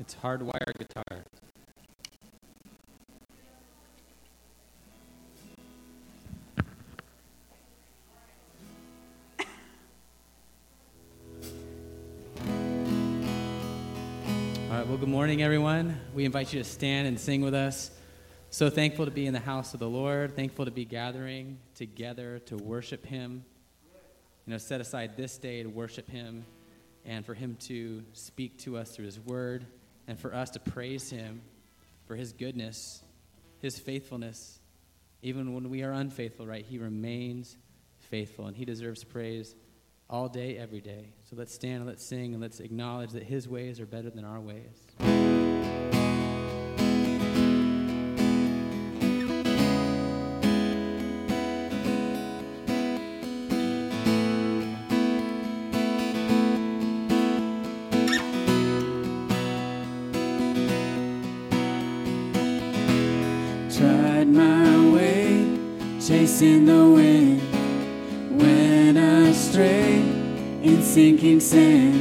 It's hardwired guitar. All right, well, good morning, everyone. We invite you to stand and sing with us. So thankful to be in the house of the Lord, thankful to be gathering together to worship Him. You know, set aside this day to worship Him and for Him to speak to us through His Word and for us to praise Him for His goodness, His faithfulness. Even when we are unfaithful, right? He remains faithful and He deserves praise all day, every day. So let's stand and let's sing and let's acknowledge that His ways are better than our ways. Sinking sand.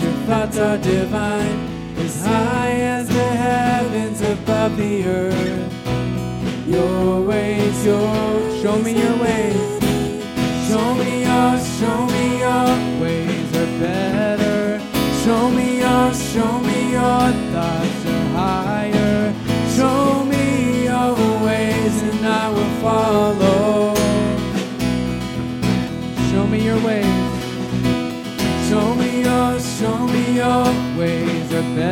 Your thoughts are divine. As high as the heavens above the earth. Your ways, your show me your ways. Show me your, show me your ways are better. Show me your, show me your thoughts are higher. Show me your ways and I will follow. Show me your ways.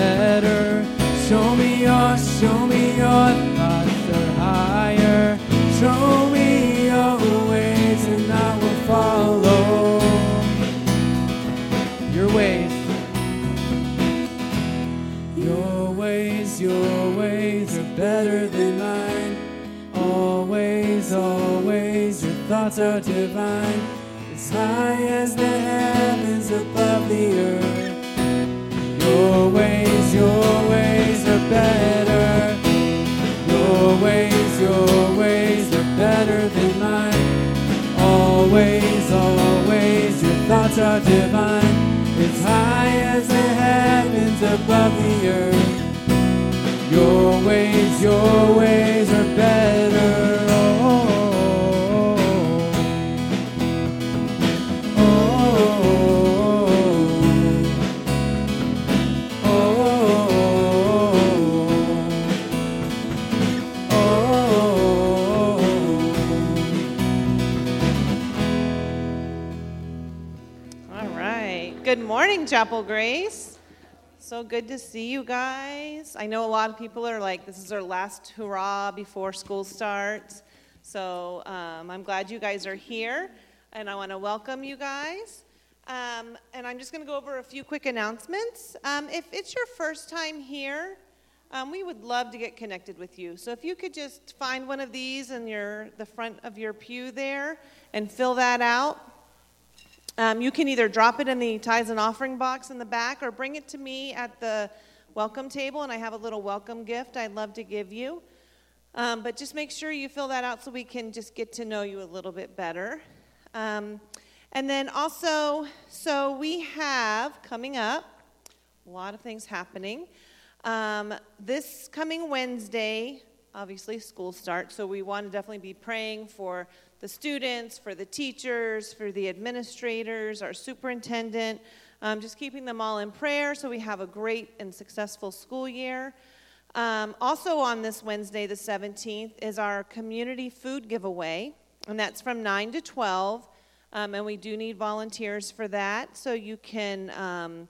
Better. Show me your, show me your thoughts are higher. Show me your ways and I will follow your ways. Your ways, your ways are better than mine. Always, always, your thoughts are divine. As high as the heavens above the earth. Your ways, are better. Your ways, your ways are better than mine. Always, always, your thoughts are divine. As high as the heavens above the earth. Your ways, your ways are better. Chapel Grace. So good to see you guys. I know a lot of people are like, this is our last hurrah before school starts. So um, I'm glad you guys are here, and I want to welcome you guys. Um, and I'm just going to go over a few quick announcements. Um, if it's your first time here, um, we would love to get connected with you. So if you could just find one of these in your the front of your pew there and fill that out. Um, you can either drop it in the tithes and offering box in the back or bring it to me at the welcome table, and I have a little welcome gift I'd love to give you. Um, but just make sure you fill that out so we can just get to know you a little bit better. Um, And then also, so we have coming up a lot of things happening. Um, this coming Wednesday, obviously, school starts, so we want to definitely be praying for the students, for the teachers, for the administrators, our superintendent, um, just keeping them all in prayer so we have a great and successful school year. Um, also, on this Wednesday, the 17th, is our community food giveaway, and that's from 9 to 12. Um, and we do need volunteers for that. So you can, um,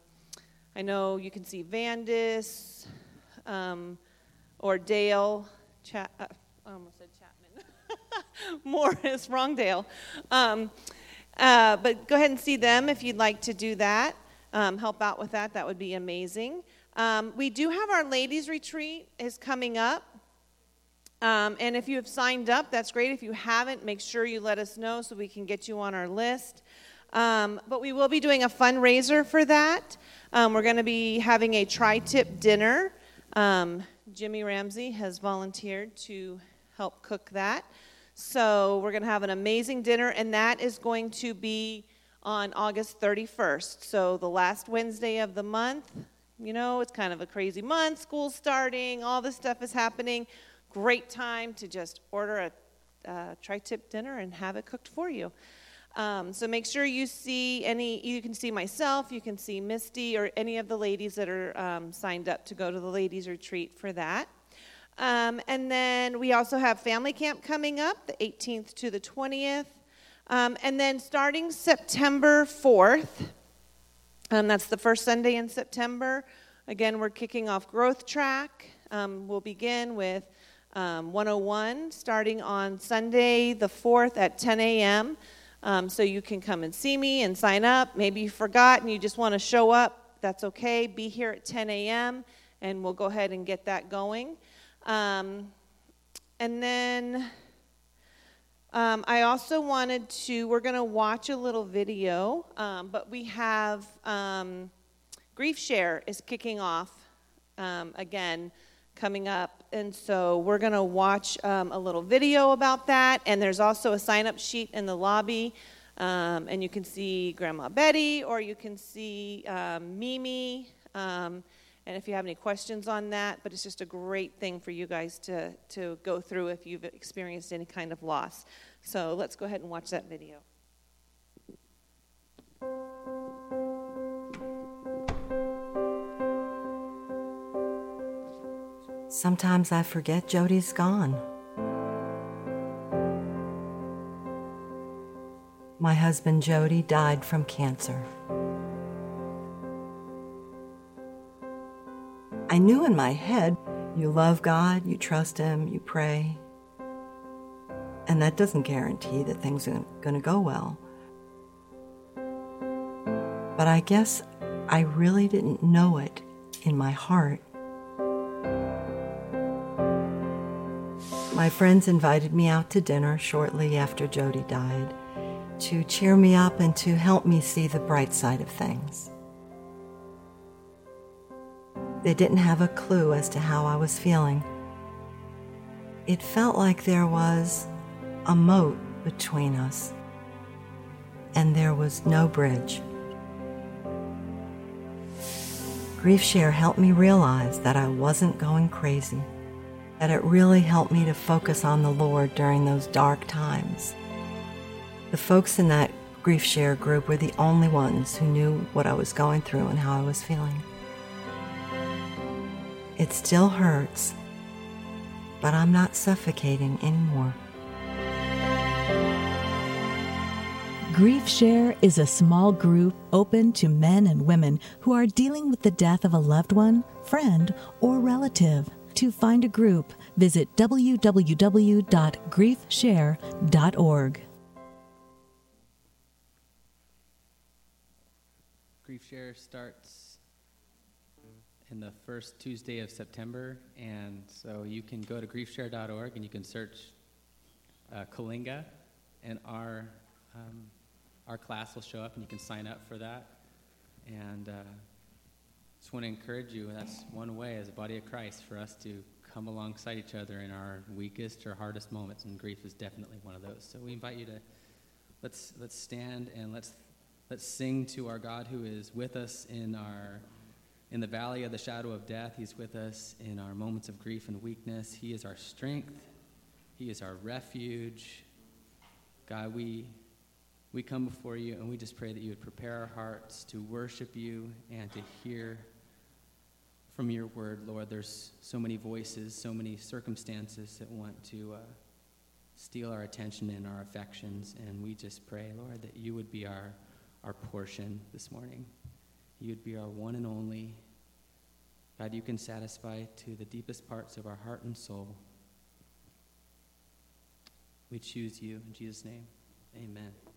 I know you can see Vandis um, or Dale, Cha- uh, I almost said Chapman, Morris, wrong Dale. Um, uh, but go ahead and see them if you'd like to do that. Um, help out with that, that would be amazing. Um, we do have our ladies' retreat is coming up. Um, and if you have signed up, that's great. If you haven't, make sure you let us know so we can get you on our list. Um, but we will be doing a fundraiser for that. Um, we're going to be having a tri tip dinner. Jimmy Ramsey has volunteered to help cook that. So we're going to have an amazing dinner, and that is going to be on August 31st. So the last Wednesday of the month. You know, it's kind of a crazy month, school's starting, all this stuff is happening great time to just order a uh, tri-tip dinner and have it cooked for you. Um, so make sure you see any, you can see myself, you can see Misty, or any of the ladies that are um, signed up to go to the ladies' retreat for that. Um, and then we also have family camp coming up, the 18th to the 20th. Um, and then starting September 4th, um, that's the first Sunday in September, again, we're kicking off Growth Track. Um, we'll begin with um, 101 starting on Sunday the 4th at 10 a.m. Um, so you can come and see me and sign up. Maybe you forgot and you just want to show up. That's okay. Be here at 10 a.m. and we'll go ahead and get that going. Um, and then um, I also wanted to, we're going to watch a little video, um, but we have um, Grief Share is kicking off um, again coming up. And so we're going to watch um, a little video about that. And there's also a sign up sheet in the lobby. Um, and you can see Grandma Betty or you can see um, Mimi. Um, and if you have any questions on that, but it's just a great thing for you guys to, to go through if you've experienced any kind of loss. So let's go ahead and watch that video. Sometimes I forget Jody's gone. My husband Jody died from cancer. I knew in my head, you love God, you trust Him, you pray. And that doesn't guarantee that things are going to go well. But I guess I really didn't know it in my heart My friends invited me out to dinner shortly after Jody died to cheer me up and to help me see the bright side of things. They didn't have a clue as to how I was feeling. It felt like there was a moat between us, and there was no bridge. Grief Share helped me realize that I wasn't going crazy that it really helped me to focus on the Lord during those dark times. The folks in that grief share group were the only ones who knew what I was going through and how I was feeling. It still hurts, but I'm not suffocating anymore. Grief Share is a small group open to men and women who are dealing with the death of a loved one, friend, or relative. To find a group, visit www.griefshare.org. Grief Share starts in the first Tuesday of September, and so you can go to griefshare.org and you can search uh, Coalinga, and our um, our class will show up, and you can sign up for that. And uh, just want to encourage you, that's one way as a body of Christ for us to come alongside each other in our weakest or hardest moments, and grief is definitely one of those. So we invite you to let's, let's stand and let's, let's sing to our God who is with us in, our, in the valley of the shadow of death. He's with us in our moments of grief and weakness. He is our strength, He is our refuge. God, we, we come before you and we just pray that you would prepare our hearts to worship you and to hear from your word, Lord. There's so many voices, so many circumstances that want to uh, steal our attention and our affections. And we just pray, Lord, that you would be our, our portion this morning. You would be our one and only. God, you can satisfy to the deepest parts of our heart and soul. We choose you in Jesus' name. Amen.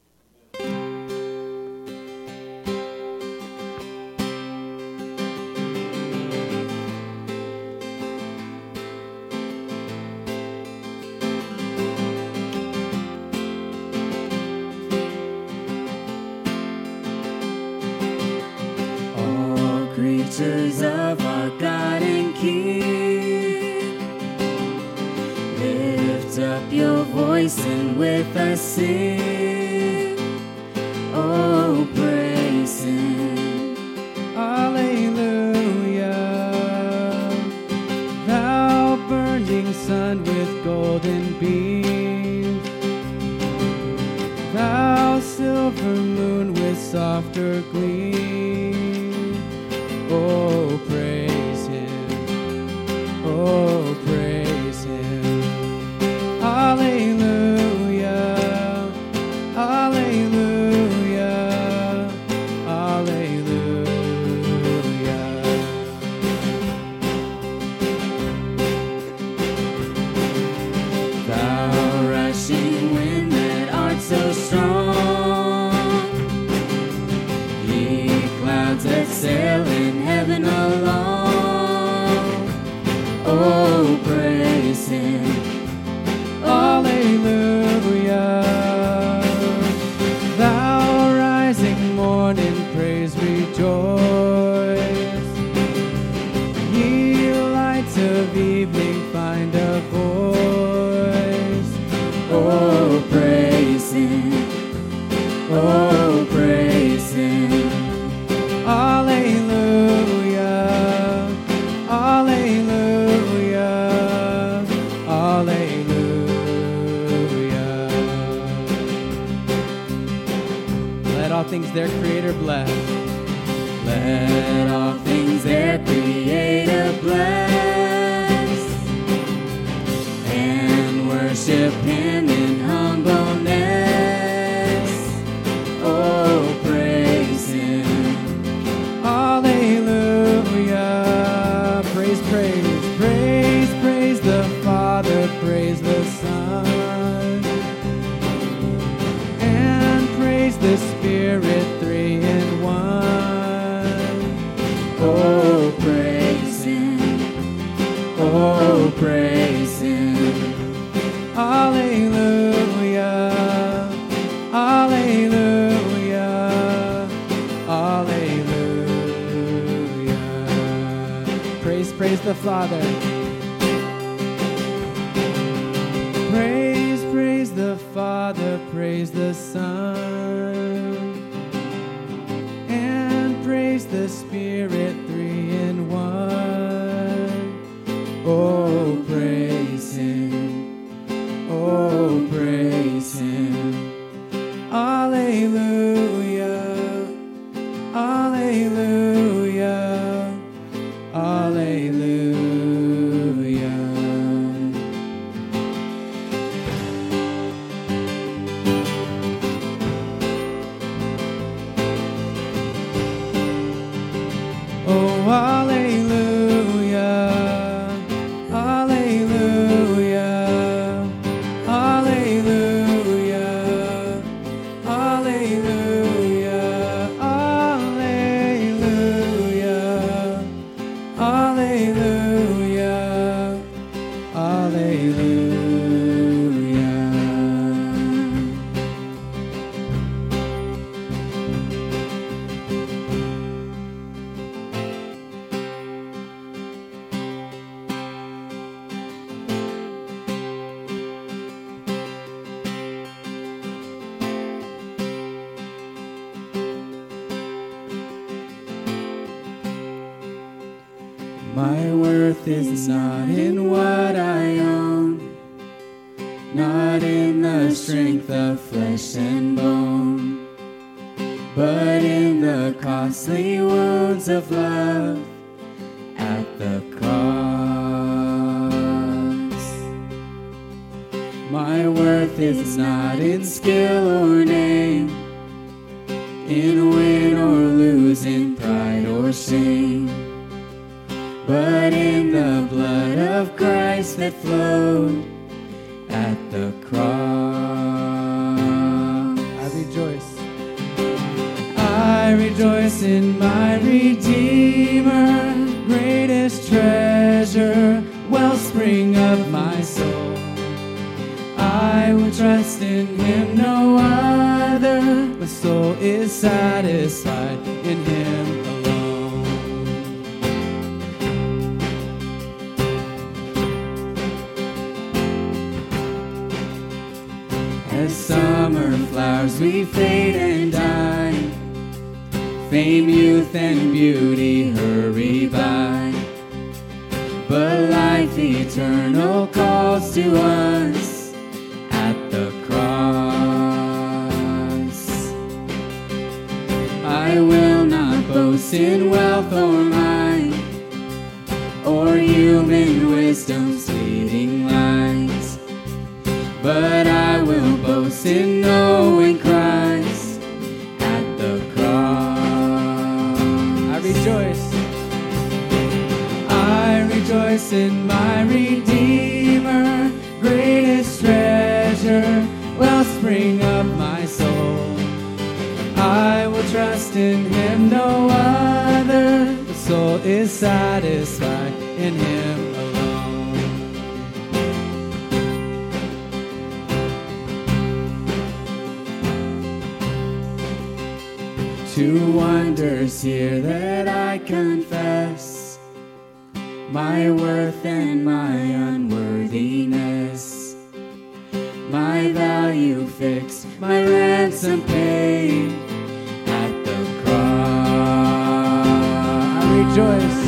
My worth is not in what I own, not in the strength of flesh and bone, but in the costly wounds of love. you fix my ransom paid at the cross. I rejoice.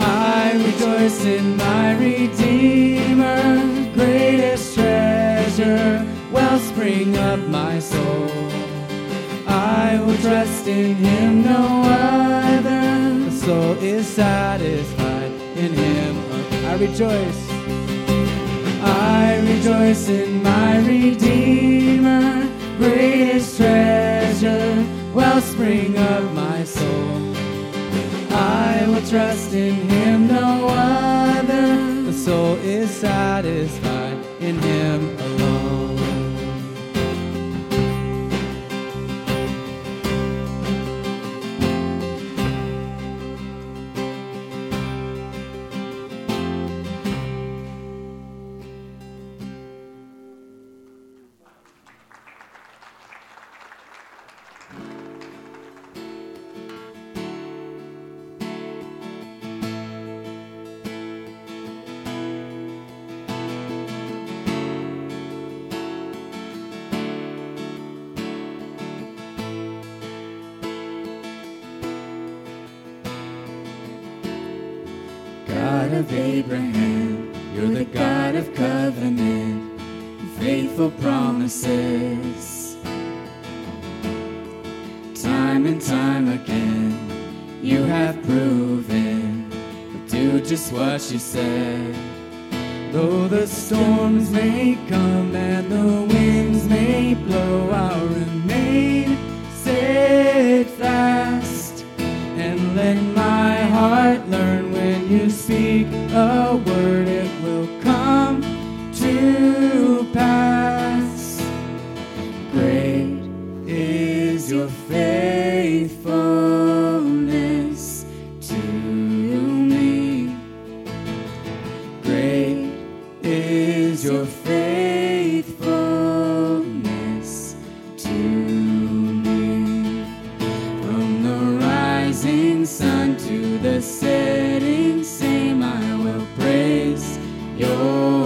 I rejoice in my Redeemer, greatest treasure, wellspring of my soul. I will trust in him, no other. The soul is satisfied in him. I rejoice. I rejoice in my Redeemer, greatest treasure, wellspring of my soul. I will trust in him, no other. The soul is satisfied in him she said. 有。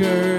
maker.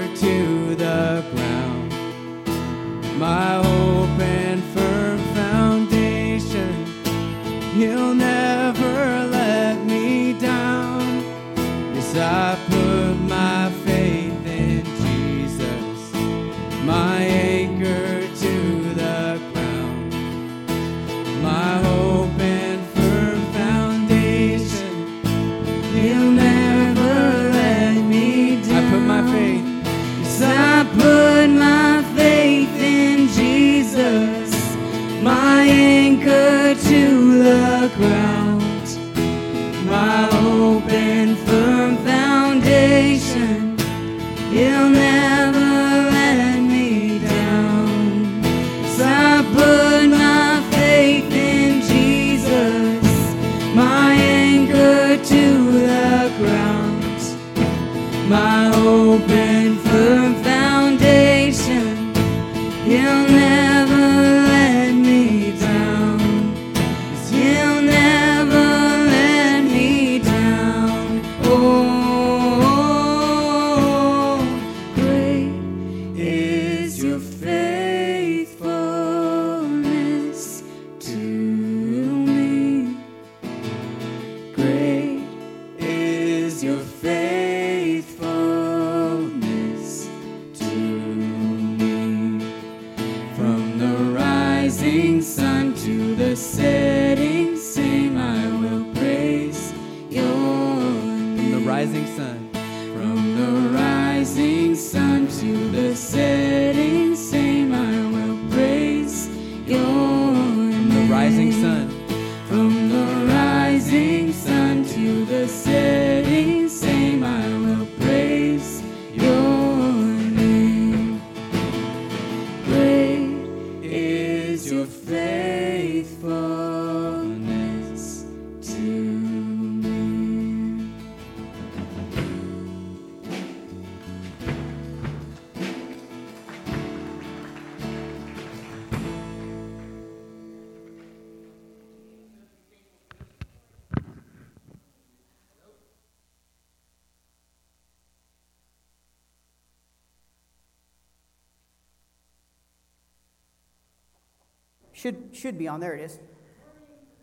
Should, should be on. There it is.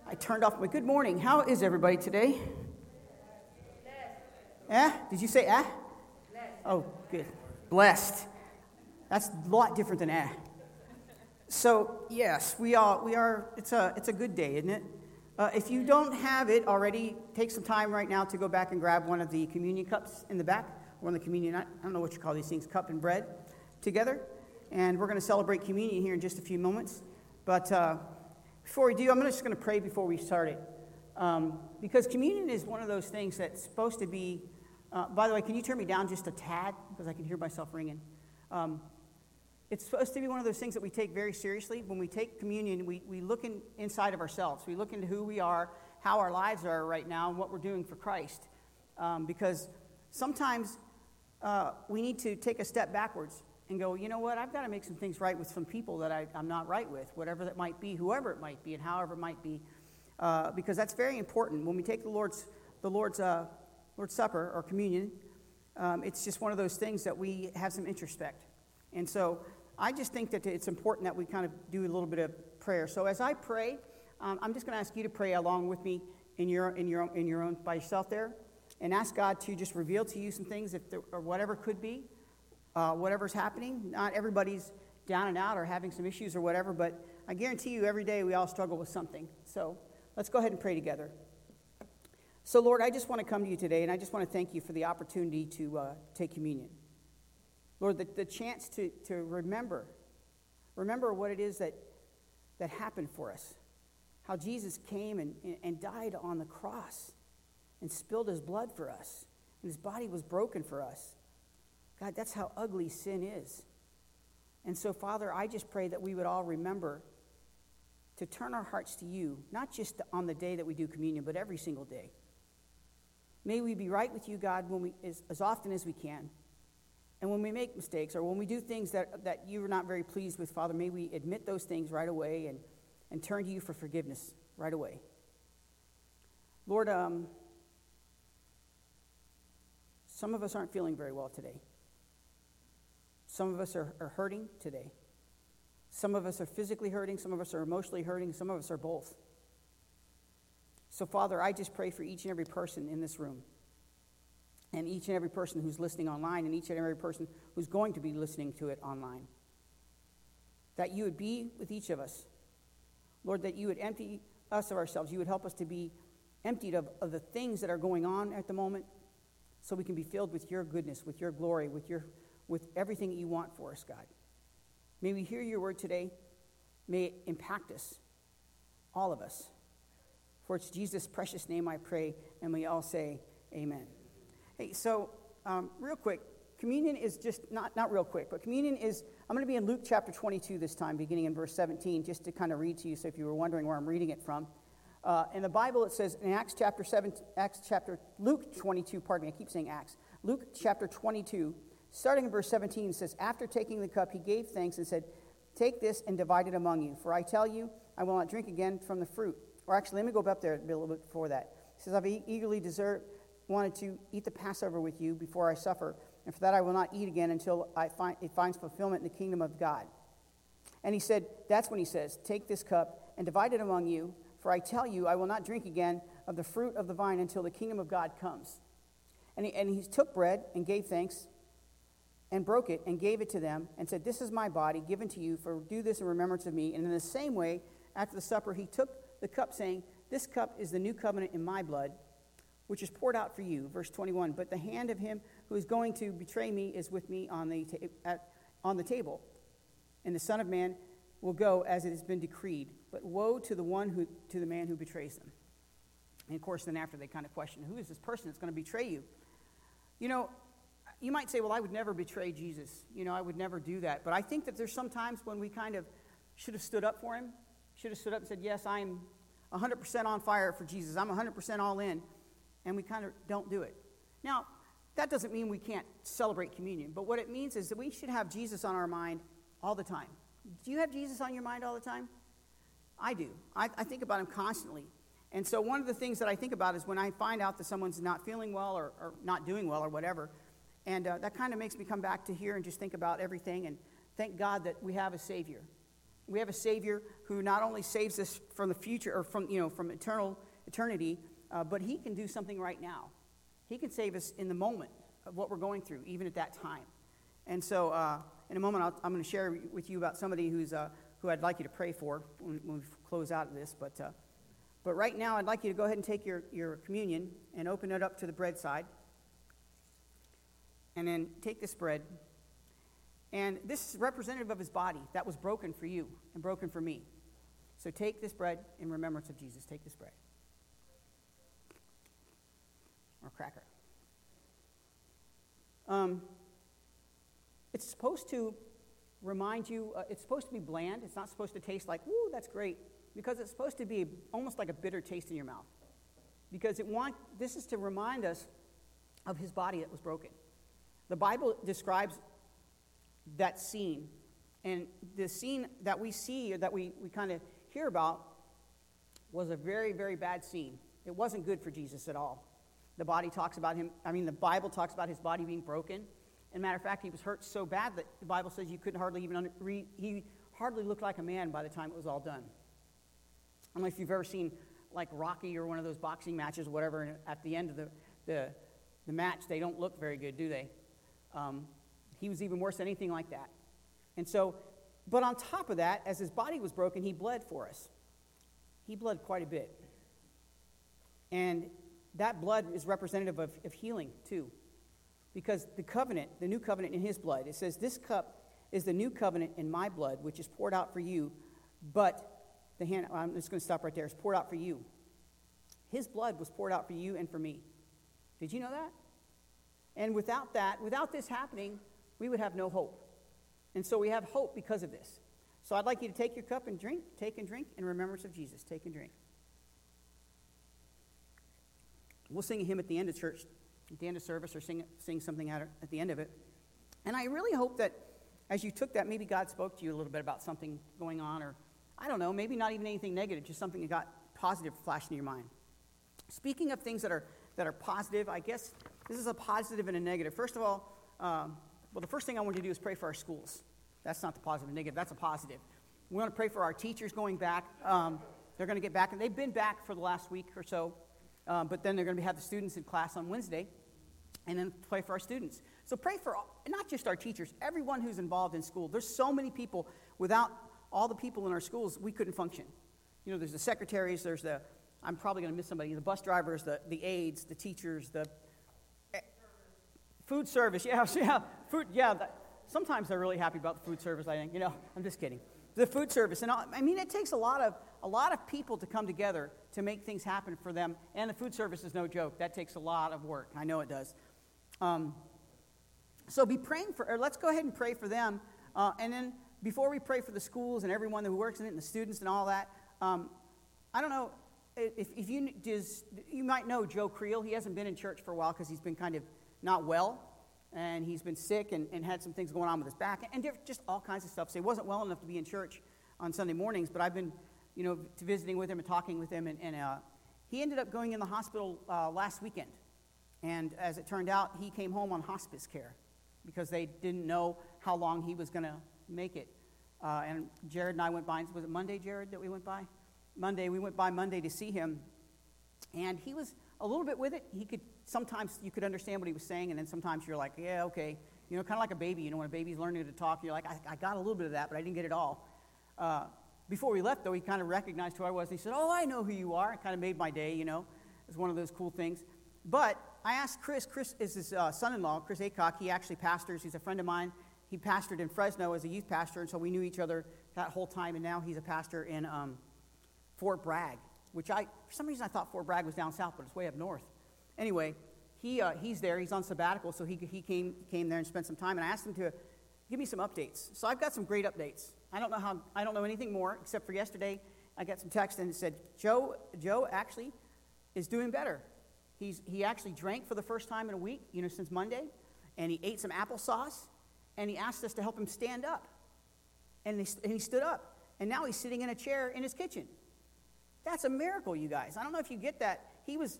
I turned off my good morning. How is everybody today? Eh? Did you say eh? Oh, good. Blessed. That's a lot different than eh. So, yes, we are, we are it's, a, it's a good day, isn't it? Uh, if you don't have it already, take some time right now to go back and grab one of the communion cups in the back, one of the communion, I don't know what you call these things, cup and bread together. And we're going to celebrate communion here in just a few moments. But uh, before we do, I'm just going to pray before we start it. Um, because communion is one of those things that's supposed to be. Uh, by the way, can you turn me down just a tad? Because I can hear myself ringing. Um, it's supposed to be one of those things that we take very seriously. When we take communion, we, we look in, inside of ourselves. We look into who we are, how our lives are right now, and what we're doing for Christ. Um, because sometimes uh, we need to take a step backwards and go, you know what, I've got to make some things right with some people that I, am not right with, whatever that might be, whoever it might be, and however it might be. Uh, because that's very important. When we take the Lord's, the Lord's, uh, Lord's Supper or communion, um, it's just one of those things that we have some introspect. And so I just think that it's important that we kind of do a little bit of prayer. So as I pray, um, I'm just going to ask you to pray along with me in your, in your, in your own, by yourself there, and ask God to just reveal to you some things, if there, or whatever could be, uh, whatever's happening. Not everybody's down and out or having some issues or whatever, but I guarantee you every day we all struggle with something. So let's go ahead and pray together. So, Lord, I just want to come to you today, and I just want to thank you for the opportunity to uh, take communion. Lord, the, the chance to, to remember, remember what it is that, that happened for us, how Jesus came and, and died on the cross and spilled his blood for us, and his body was broken for us. God, that's how ugly sin is. And so, Father, I just pray that we would all remember to turn our hearts to you, not just on the day that we do communion, but every single day. May we be right with you, God, when we, as, as often as we can. And when we make mistakes or when we do things that, that you are not very pleased with, Father, may we admit those things right away and, and turn to you for forgiveness right away. Lord, um, some of us aren't feeling very well today. Some of us are, are hurting today. Some of us are physically hurting. Some of us are emotionally hurting. Some of us are both. So, Father, I just pray for each and every person in this room and each and every person who's listening online and each and every person who's going to be listening to it online. That you would be with each of us. Lord, that you would empty us of ourselves. You would help us to be emptied of, of the things that are going on at the moment so we can be filled with your goodness, with your glory, with, your, with everything you want for us, God. May we hear your word today. May it impact us, all of us. For it's Jesus' precious name I pray, and we all say, Amen. Hey, so um, real quick, communion is just not, not real quick, but communion is, I'm going to be in Luke chapter 22 this time, beginning in verse 17, just to kind of read to you, so if you were wondering where I'm reading it from. Uh, in the Bible, it says in Acts chapter 7, Acts chapter, Luke 22, pardon me, I keep saying Acts. Luke chapter 22, starting in verse 17, says, After taking the cup, he gave thanks and said, Take this and divide it among you. For I tell you, I will not drink again from the fruit. Or actually, let me go up there a little bit before that. He says, I've eagerly deserved wanted to eat the Passover with you before I suffer, and for that I will not eat again until I find, it finds fulfillment in the kingdom of God. And he said, That's when he says, Take this cup and divide it among you, for I tell you, I will not drink again of the fruit of the vine until the kingdom of God comes. And he, and he took bread and gave thanks and broke it and gave it to them and said, This is my body given to you, for do this in remembrance of me. And in the same way, after the supper, he took the cup, saying, This cup is the new covenant in my blood which is poured out for you. Verse 21 But the hand of him who is going to betray me is with me on the, ta- at, on the table. And the Son of Man will go as it has been decreed. But woe to the one who, to the man who betrays them. And of course, then after they kind of question, who is this person that's going to betray you? You know, you might say, well, I would never betray Jesus. You know, I would never do that. But I think that there's some times when we kind of should have stood up for him, should have stood up and said, yes, I'm 100% on fire for Jesus. I'm 100% all in and we kind of don't do it. Now, that doesn't mean we can't celebrate communion, but what it means is that we should have Jesus on our mind all the time. Do you have Jesus on your mind all the time? I do. I, I think about him constantly. And so, one of the things that I think about is when I find out that someone's not feeling well or, or not doing well or whatever, and uh, that kind of makes me come back to here and just think about everything and thank God that we have a Savior. We have a Savior who not only saves us from the future or from, you know, from eternal eternity, uh, but He can do something right now. He can save us in the moment of what we're going through, even at that time. And so, uh, in a moment, i am going to share with you about somebody who's, uh, who I'd like you to pray for when, when we close out of this. But, uh, but right now, I'd like you to go ahead and take your, your communion and open it up to the bread side. And then take this bread. And this is representative of his body that was broken for you and broken for me. So take this bread in remembrance of Jesus. Take this bread. Or cracker. Um, it's supposed to remind you, uh, it's supposed to be bland. It's not supposed to taste like, woo, that's great. Because it's supposed to be almost like a bitter taste in your mouth. Because it want, this is to remind us of his body that was broken. The Bible describes that scene. And the scene that we see, or that we, we kind of hear about, was a very, very bad scene. It wasn't good for Jesus at all. The body talks about him, I mean, the Bible talks about his body being broken. And matter of fact, he was hurt so bad that the Bible says you couldn't hardly even under, read, he hardly looked like a man by the time it was all done. I don't know if you've ever seen like Rocky or one of those boxing matches whatever, and at the end of the, the, the match, they don't look very good, do they? Um, he was even worse than anything like that. And so, but on top of that, as his body was broken, he bled for us. He bled quite a bit. And that blood is representative of, of healing, too. Because the covenant, the new covenant in his blood, it says, This cup is the new covenant in my blood, which is poured out for you, but the hand, I'm just going to stop right there, is poured out for you. His blood was poured out for you and for me. Did you know that? And without that, without this happening, we would have no hope. And so we have hope because of this. So I'd like you to take your cup and drink, take and drink in remembrance of Jesus. Take and drink. We'll sing a hymn at the end of church, at the end of service, or sing, sing something at, at the end of it. And I really hope that as you took that, maybe God spoke to you a little bit about something going on, or I don't know, maybe not even anything negative, just something that got positive flashed in your mind. Speaking of things that are, that are positive, I guess this is a positive and a negative. First of all, um, well, the first thing I want to do is pray for our schools. That's not the positive and negative, that's a positive. We want to pray for our teachers going back. Um, they're going to get back, and they've been back for the last week or so, um, but then they're going to have the students in class on Wednesday, and then pray for our students. So pray for all, not just our teachers, everyone who's involved in school. There's so many people. Without all the people in our schools, we couldn't function. You know, there's the secretaries, there's the, I'm probably going to miss somebody, the bus drivers, the, the aides, the teachers, the food service. Yeah, yeah, food, yeah. That, sometimes they're really happy about the food service, I think. You know, I'm just kidding. The food service. And I mean, it takes a lot, of, a lot of people to come together to make things happen for them. And the food service is no joke. That takes a lot of work. I know it does. Um, so be praying for, or let's go ahead and pray for them. Uh, and then before we pray for the schools and everyone who works in it and the students and all that, um, I don't know if, if you does, you might know Joe Creel. He hasn't been in church for a while because he's been kind of not well and he's been sick and, and had some things going on with his back and just all kinds of stuff. So he wasn't well enough to be in church on Sunday mornings, but I've been, you know, to visiting with him and talking with him, and, and uh, he ended up going in the hospital uh, last weekend. And as it turned out, he came home on hospice care because they didn't know how long he was going to make it. Uh, and Jared and I went by, was it Monday, Jared, that we went by? Monday, we went by Monday to see him. And he was a little bit with it. He could sometimes you could understand what he was saying, and then sometimes you're like, yeah, okay. You know, kind of like a baby. You know, when a baby's learning to talk, you're like, I, I got a little bit of that, but I didn't get it all. Uh, before we left, though, he kind of recognized who I was. And he said, Oh, I know who you are. It kind of made my day, you know. It's one of those cool things. But I asked Chris, Chris is his uh, son in law, Chris Acock. He actually pastors, he's a friend of mine. He pastored in Fresno as a youth pastor, and so we knew each other that whole time, and now he's a pastor in um, Fort Bragg, which I, for some reason, I thought Fort Bragg was down south, but it's way up north. Anyway, he, uh, he's there. He's on sabbatical, so he, he came, came there and spent some time. And I asked him to give me some updates. So I've got some great updates. I don't know how. I don't know anything more except for yesterday. I got some text and it said Joe. Joe actually is doing better. He's, he actually drank for the first time in a week, you know, since Monday, and he ate some applesauce, and he asked us to help him stand up, and he, and he stood up, and now he's sitting in a chair in his kitchen. That's a miracle, you guys. I don't know if you get that. He was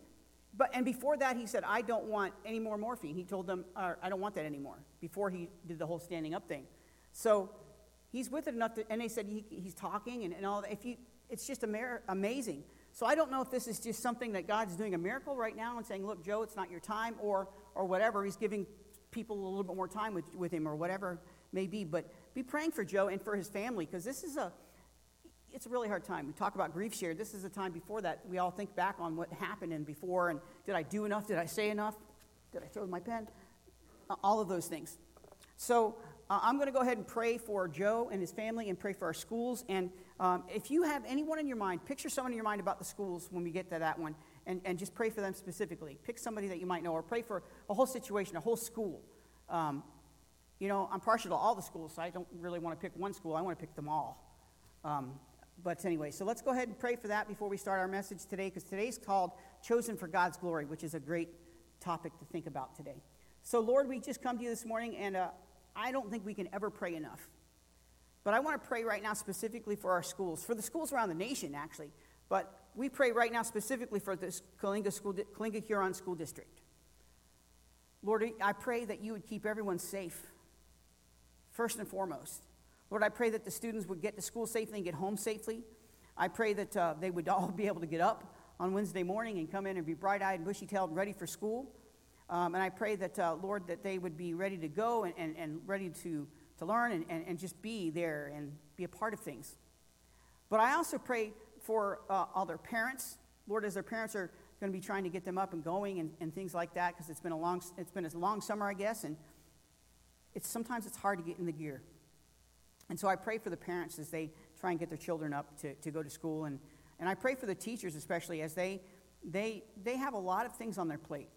but, and before that, he said, I don't want any more morphine. He told them, I don't want that anymore, before he did the whole standing up thing. So he's with it enough to, and they said he, he's talking and, and all that. If you, it's just mer- amazing. So I don't know if this is just something that God's doing a miracle right now and saying, look, Joe, it's not your time, or, or whatever. He's giving people a little bit more time with, with him, or whatever may be. But be praying for Joe and for his family, because this is a, it's a really hard time. We talk about grief share. This is a time before that we all think back on what happened and before and did I do enough? Did I say enough? Did I throw my pen? All of those things. So uh, I'm going to go ahead and pray for Joe and his family and pray for our schools. And um, if you have anyone in your mind, picture someone in your mind about the schools when we get to that one, and, and just pray for them specifically. Pick somebody that you might know, or pray for a whole situation, a whole school. Um, you know, I'm partial to all the schools, so I don't really want to pick one school. I want to pick them all. Um, but anyway, so let's go ahead and pray for that before we start our message today, because today's called Chosen for God's Glory, which is a great topic to think about today. So, Lord, we just come to you this morning, and uh, I don't think we can ever pray enough. But I want to pray right now specifically for our schools, for the schools around the nation, actually. But we pray right now specifically for this Coalinga, school, Coalinga Huron School District. Lord, I pray that you would keep everyone safe, first and foremost. Lord, I pray that the students would get to school safely and get home safely. I pray that uh, they would all be able to get up on Wednesday morning and come in and be bright eyed and bushy tailed and ready for school. Um, and I pray that, uh, Lord, that they would be ready to go and, and, and ready to, to learn and, and, and just be there and be a part of things. But I also pray for uh, all their parents. Lord, as their parents are going to be trying to get them up and going and, and things like that, because it's been a long, it's been a long summer, I guess, and it's sometimes it's hard to get in the gear. And so I pray for the parents as they try and get their children up to, to go to school. And, and I pray for the teachers, especially as they, they, they have a lot of things on their plate.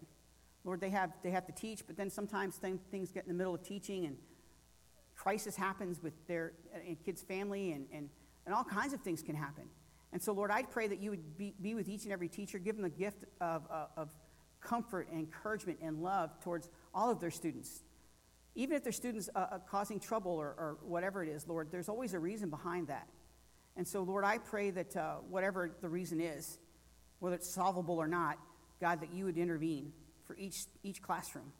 Lord, they have, they have to teach, but then sometimes things get in the middle of teaching and crisis happens with their uh, kid's family and, and, and all kinds of things can happen. And so, Lord, I pray that you would be, be with each and every teacher, give them the gift of, uh, of comfort and encouragement and love towards all of their students. Even if their students uh, are causing trouble or, or, whatever it is, Lord, there's always a reason behind that. And so, Lord, I pray that uh, whatever the reason is, whether it's solvable or not, God, that you would intervene for each, each classroom,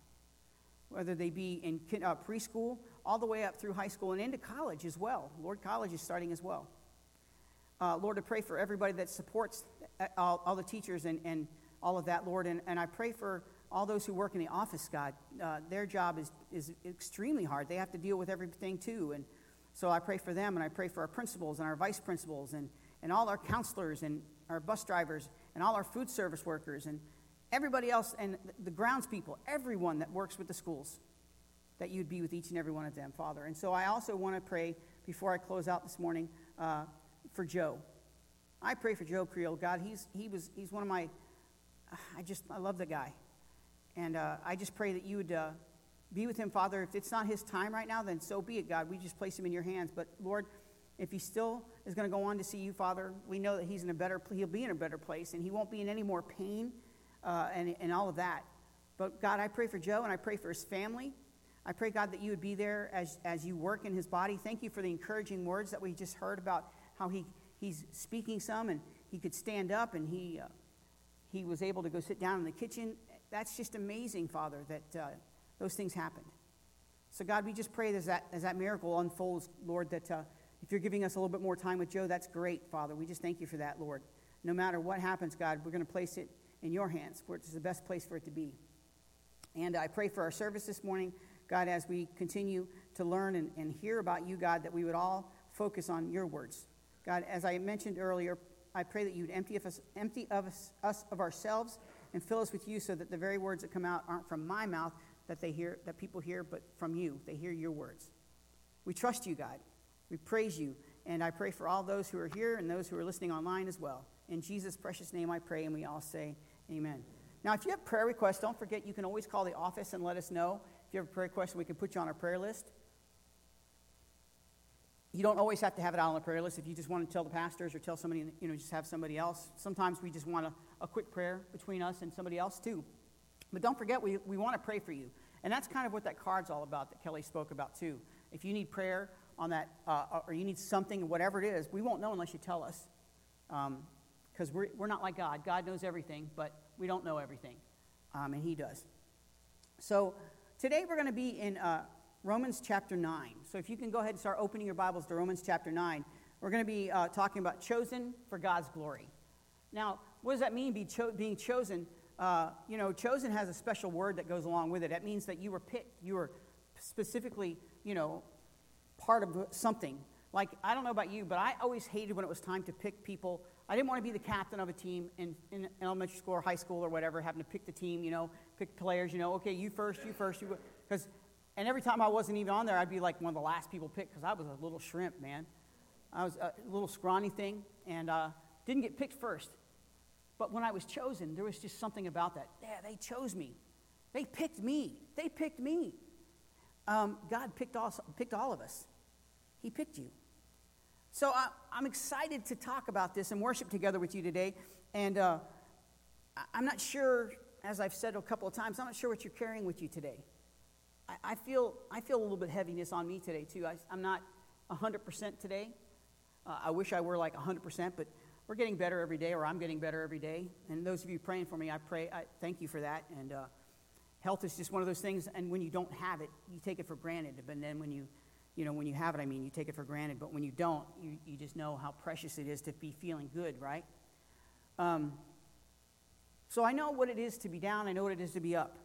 whether they be in uh, preschool all the way up through high school and into college as well. Lord, college is starting as well. Uh, Lord, I pray for everybody that supports uh, all, all the teachers and, and all of that, Lord. And, and I pray for all those who work in the office, God. Uh, their job is, is extremely hard. They have to deal with everything too. And so I pray for them, and I pray for our principals and our vice principals and, and all our counselors and our bus drivers and all our food service workers and everybody else and the grounds people, everyone that works with the schools, that you'd be with each and every one of them, Father. And so I also want to pray before I close out this morning uh, for Joe. I pray for Joe Creel. God, he's, he was, he's one of my, I just, I love the guy. And uh, I just pray that you would uh, be with him, Father. If it's not his time right now, then so be it, God. We just place him in your hands. But Lord, if he still is going to go on to see you, Father, we know that he's in a better, he'll be in a better place, and he won't be in any more pain uh, and, and all of that. But God, I pray for Joe and I pray for his family. I pray, God, that you would be there as, as you work in his body. Thank you for the encouraging words that we just heard about how he, he's speaking some and he could stand up and he, uh, he was able to go sit down in the kitchen. That's just amazing, Father, that uh, those things happened. So, God, we just pray as that, as that miracle unfolds, Lord, that uh, if you're giving us a little bit more time with Joe, that's great, Father. We just thank you for that, Lord. No matter what happens, God, we're going to place it in your hands, where it's the best place for it to be. And I pray for our service this morning, God, as we continue to learn and, and hear about you, God, that we would all focus on your words. God, as I mentioned earlier, I pray that you'd empty of us, empty of us, us of ourselves and fill us with you so that the very words that come out aren't from my mouth that they hear that people hear but from you they hear your words we trust you god we praise you and i pray for all those who are here and those who are listening online as well in jesus precious name i pray and we all say Amen. Now, if you have prayer requests, don't forget you can always call the office and let us know. If you have a prayer question, we can put you on our prayer list. You don't always have to have it on the prayer list. If you just want to tell the pastors or tell somebody, you know, just have somebody else. Sometimes we just want a, a quick prayer between us and somebody else too. But don't forget, we, we want to pray for you. And that's kind of what that card's all about that Kelly spoke about too. If you need prayer on that, uh, or you need something, whatever it is, we won't know unless you tell us. Um, because we're, we're not like God. God knows everything, but we don't know everything, um, and He does. So today we're going to be in uh, Romans chapter 9. So if you can go ahead and start opening your Bibles to Romans chapter 9, we're going to be uh, talking about chosen for God's glory. Now, what does that mean, be cho- being chosen? Uh, you know, chosen has a special word that goes along with it. That means that you were picked, you were specifically, you know, part of something. Like, I don't know about you, but I always hated when it was time to pick people I didn't want to be the captain of a team in, in elementary school or high school or whatever, having to pick the team, you know, pick players, you know, okay, you first, you first, you because And every time I wasn't even on there, I'd be like one of the last people picked because I was a little shrimp, man. I was a little scrawny thing and uh, didn't get picked first. But when I was chosen, there was just something about that. Yeah, they chose me. They picked me. They picked me. Um, God picked all, picked all of us. He picked you. So I, I'm excited to talk about this and worship together with you today. And uh, I'm not sure, as I've said a couple of times, I'm not sure what you're carrying with you today. I, I feel, I feel a little bit heaviness on me today, too. I, I'm not 100% today. Uh, I wish I were like 100%, but we're getting better every day, or I'm getting better every day. And those of you praying for me, I pray, I thank you for that. And uh, health is just one of those things, and when you don't have it, you take it for granted. But then when you, you know, when you have it, I mean, you take it for granted. But when you don't, you, you just know how precious it is to be feeling good, right? Um, so I know what it is to be down. I know what it is to be up.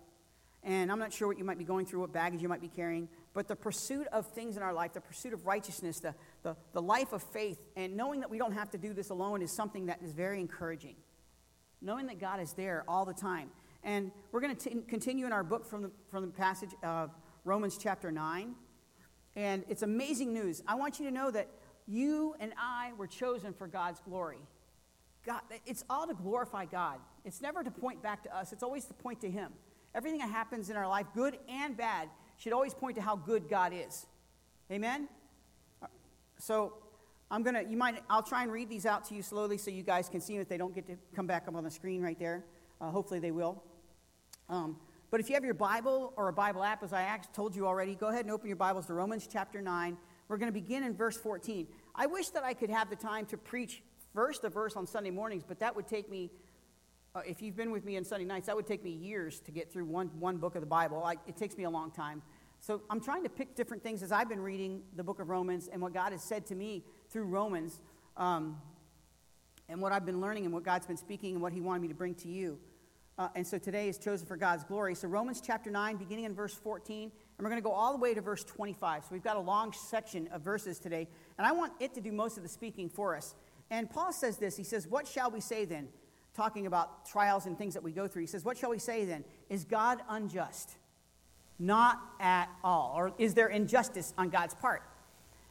And I'm not sure what you might be going through, what baggage you might be carrying, but the pursuit of things in our life, the pursuit of righteousness, the, the, the life of faith, and knowing that we don't have to do this alone is something that is very encouraging. Knowing that God is there all the time. And we're going to continue in our book from the, from the passage of Romans chapter 9. And it's amazing news. I want you to know that you and I were chosen for God's glory. God, it's all to glorify God. It's never to point back to us, it's always to point to Him. Everything that happens in our life, good and bad, should always point to how good God is. Amen? So I'm gonna, you might, I'll try and read these out to you slowly so you guys can see them if they don't get to come back up on the screen right there. Uh, hopefully they will. Um, but if you have your Bible or a Bible app, as I told you already, go ahead and open your Bibles to Romans chapter 9. We're going to begin in verse 14. I wish that I could have the time to preach first to verse on Sunday mornings, but that would take me, uh, if you've been with me on Sunday nights, that would take me years to get through one, one book of the Bible. I, it takes me a long time. So I'm trying to pick different things as I've been reading the book of Romans and what God has said to me through Romans, um, and what I've been learning and what God's been speaking and what He wanted me to bring to you. Uh, and so today is chosen for God's glory. So Romans chapter 9, beginning in verse 14, and we're going to go all the way to verse 25. So we've got a long section of verses today, and I want it to do most of the speaking for us. And Paul says this He says, What shall we say then? Talking about trials and things that we go through. He says, What shall we say then? Is God unjust? Not at all. Or is there injustice on God's part?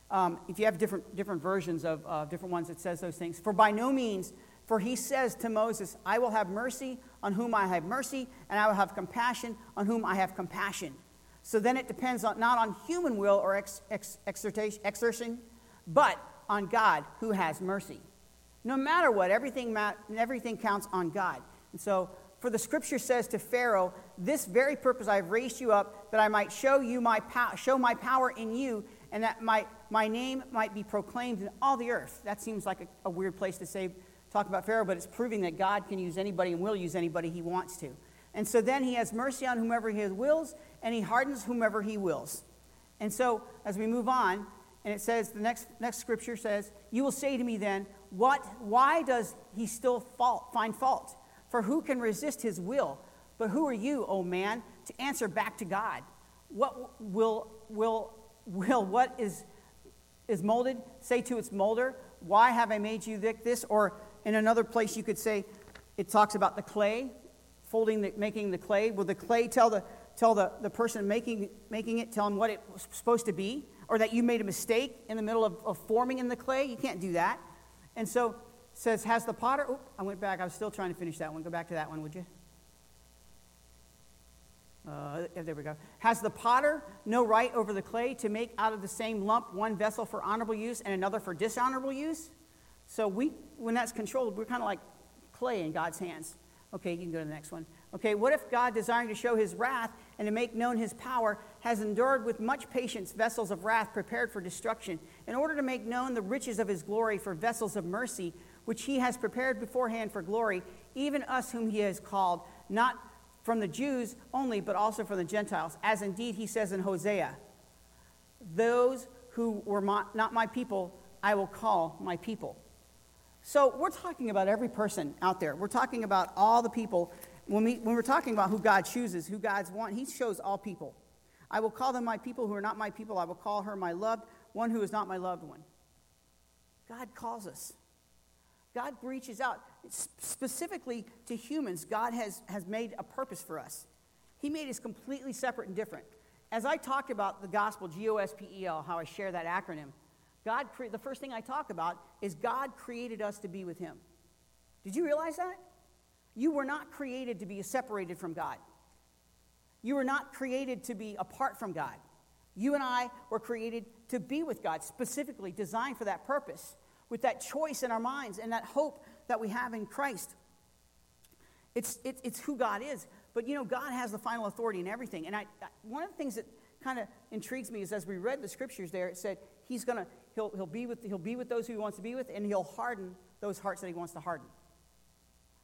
Um, if you have different, different versions of uh, different ones that says those things. For by no means, for he says to Moses, I will have mercy on whom I have mercy, and I will have compassion on whom I have compassion. So then it depends on, not on human will or ex, ex, exertion, but on God who has mercy. No matter what, everything, everything counts on God. And so, for the scripture says to Pharaoh, This very purpose I have raised you up, that I might show you my pow- show my power in you, and that my, my name might be proclaimed in all the earth. That seems like a, a weird place to say, talk about Pharaoh, but it's proving that God can use anybody and will use anybody he wants to. And so then he has mercy on whomever he wills, and he hardens whomever he wills. And so as we move on, and it says, the next, next scripture says, You will say to me then, what, why does he still fault, find fault? For who can resist his will? But who are you, O man, to answer back to God? What will, will, will what is, is molded say to its molder, Why have I made you this? Or in another place, you could say, it talks about the clay, folding, the, making the clay. Will the clay tell the, tell the, the person making, making it, tell him what it was supposed to be? Or that you made a mistake in the middle of, of forming in the clay? You can't do that. And so says, Has the potter. Oh, I went back. I was still trying to finish that one. Go back to that one, would you? Uh, there we go. Has the potter no right over the clay to make out of the same lump one vessel for honorable use and another for dishonorable use? So we, when that's controlled, we're kind of like clay in God's hands. Okay, you can go to the next one. Okay, what if God, desiring to show his wrath and to make known his power, has endured with much patience vessels of wrath prepared for destruction, in order to make known the riches of his glory for vessels of mercy, which he has prepared beforehand for glory, even us whom he has called, not from the Jews only, but also from the Gentiles, as indeed he says in Hosea, Those who were my, not my people, I will call my people. So we're talking about every person out there. We're talking about all the people. When, we, when we're talking about who God chooses, who God's want, He shows all people. I will call them my people who are not my people. I will call her my loved, one who is not my loved one. God calls us. God reaches out. Specifically to humans, God has, has made a purpose for us. He made us completely separate and different. as I talked about the gospel, G O S P E L, how I share that acronym, God, cre- the first thing I talk about is God created us to be with Him. Did you realize that? You were not created to be separated from God. You were not created to be apart from God. You and I were created to be with God, specifically designed for that purpose, with that choice in our minds and that hope that we have in Christ. It's, it, it's who God is. But you know, God has the final authority in everything. And I, one of the things that kind of intrigues me is as we read the scriptures there, it said he's going to, he'll, he'll, be with, he'll be with those who he wants to be with, and he'll harden those hearts that he wants to harden.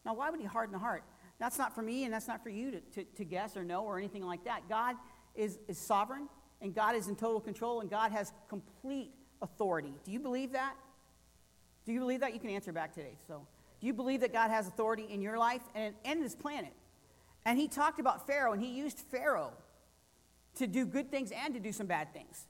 Now, why would he harden a heart? That's not for me, and that's not for you to, to, to guess or know or anything like that. God is, is sovereign, and God is in total control, and God has complete authority. Do you believe that? Do you believe that? You can answer back today. So, do you believe that God has authority in your life and, in this planet? And he talked about Pharaoh, and he used Pharaoh to do good things and to do some bad things.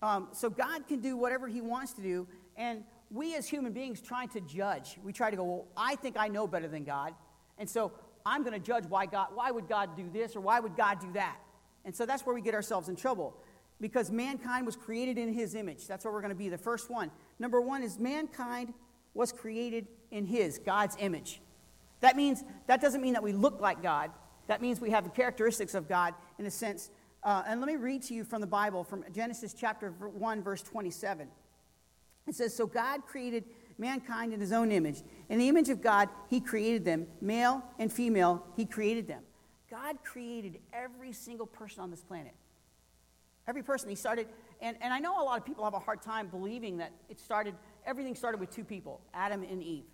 Um, so God can do whatever He wants to do, and we as human beings trying to judge, we try to go, well, I think I know better than God, and so I'm going to judge why God, why would God do this or why would God do that, and so that's where we get ourselves in trouble, because mankind was created in His image. That's where we're going to be. The first one, number one, is mankind was created in His God's image. That means that doesn't mean that we look like God. That means we have the characteristics of God in a sense. Uh, and let me read to you from the Bible, from Genesis chapter 1, verse 27. It says, So God created mankind in his own image. In the image of God, he created them. Male and female, he created them. God created every single person on this planet. Every person. He started, and, and I know a lot of people have a hard time believing that it started, everything started with two people, Adam and Eve.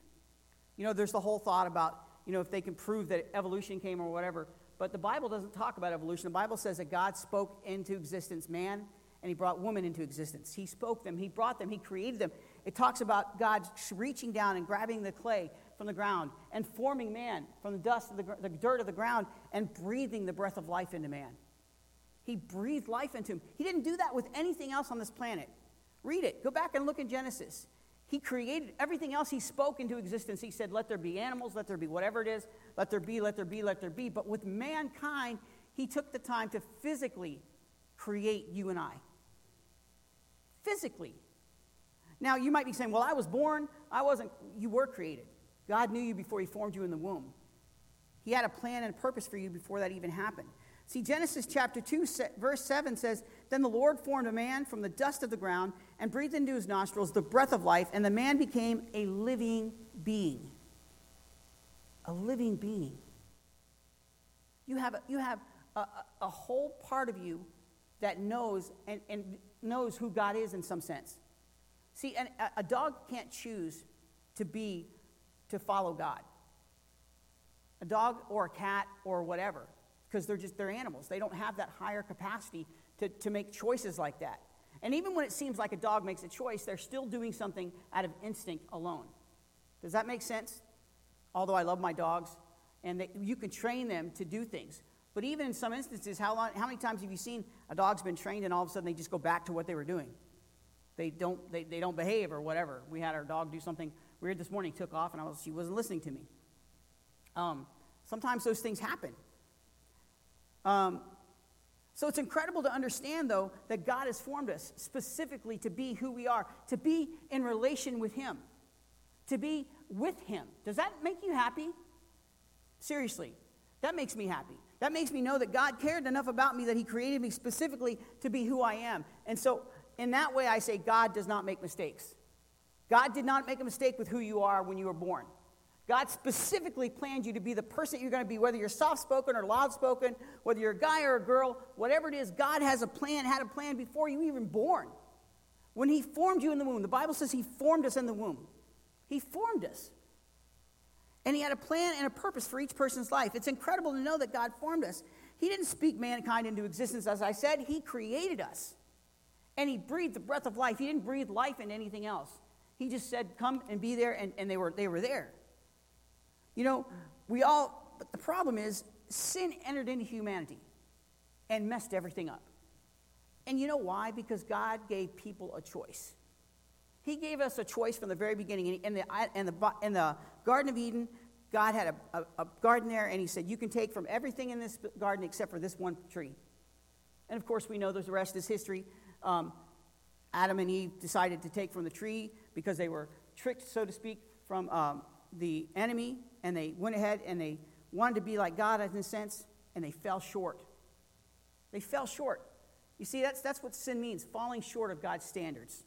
You know, there's the whole thought about, you know, if they can prove that evolution came or whatever. But the Bible doesn't talk about evolution. The Bible says that God spoke into existence man and he brought woman into existence. He spoke them, he brought them, he created them. It talks about God reaching down and grabbing the clay from the ground and forming man from the dust of the, the dirt of the ground and breathing the breath of life into man. He breathed life into him. He didn't do that with anything else on this planet. Read it. Go back and look in Genesis. He created everything else he spoke into existence. He said, Let there be animals, let there be whatever it is, let there be, let there be, let there be. But with mankind, he took the time to physically create you and I. Physically. Now, you might be saying, Well, I was born, I wasn't, you were created. God knew you before he formed you in the womb. He had a plan and a purpose for you before that even happened. See, Genesis chapter 2, verse 7 says, Then the Lord formed a man from the dust of the ground and breathed into his nostrils the breath of life, and the man became a living being. A living being. You have, a, you have a, a, whole part of you that knows and, and knows who God is in some sense. See, and a, a dog can't choose to be, to follow God. A dog or a cat or whatever because they're just they're animals. They don't have that higher capacity to, to make choices like that. And even when it seems like a dog makes a choice they're still doing something out of instinct alone. Does that make sense? Although i love my dogs and they, you can train them to do things. But even in some instances how, long, how many times have you seen a dog's been trained and all of a sudden they just go back to what they were doing? They don't they, they don't behave or whatever. We had our dog do something weird this morning took off and I was, she wasn't listening to me. Um, sometimes those things happen um, so it's incredible to understand, though, that God has formed us specifically to be who we are, to be in relation with Him, to be with Him. Does that make you happy? Seriously, that makes me happy. That makes me know that God cared enough about me that He created me specifically to be who I am. And so, in that way, I say God does not make mistakes. God did not make a mistake with who you are when you were born. God specifically planned you to be the person you're going to be, whether you're soft spoken or loud spoken, whether you're a guy or a girl, whatever it is, God has a plan, had a plan before you even born. When He formed you in the womb, the Bible says He formed us in the womb. He formed us. And He had a plan and a purpose for each person's life. It's incredible to know that God formed us. He didn't speak mankind into existence, as I said, He created us. And He breathed the breath of life. He didn't breathe life in anything else. He just said, Come and be there, and, and they, were, they were there. You know, we all, but the problem is, sin entered into humanity and messed everything up. And you know why? Because God gave people a choice. He gave us a choice from the very beginning. In the, in the, in the Garden of Eden, God had a, a, a garden there, and He said, You can take from everything in this garden except for this one tree. And of course, we know there's the rest is history. Um, Adam and Eve decided to take from the tree because they were tricked, so to speak, from um, the enemy, and they went ahead and they wanted to be like God in a sense, and they fell short. They fell short. You see, that's, that's what sin means falling short of God's standards,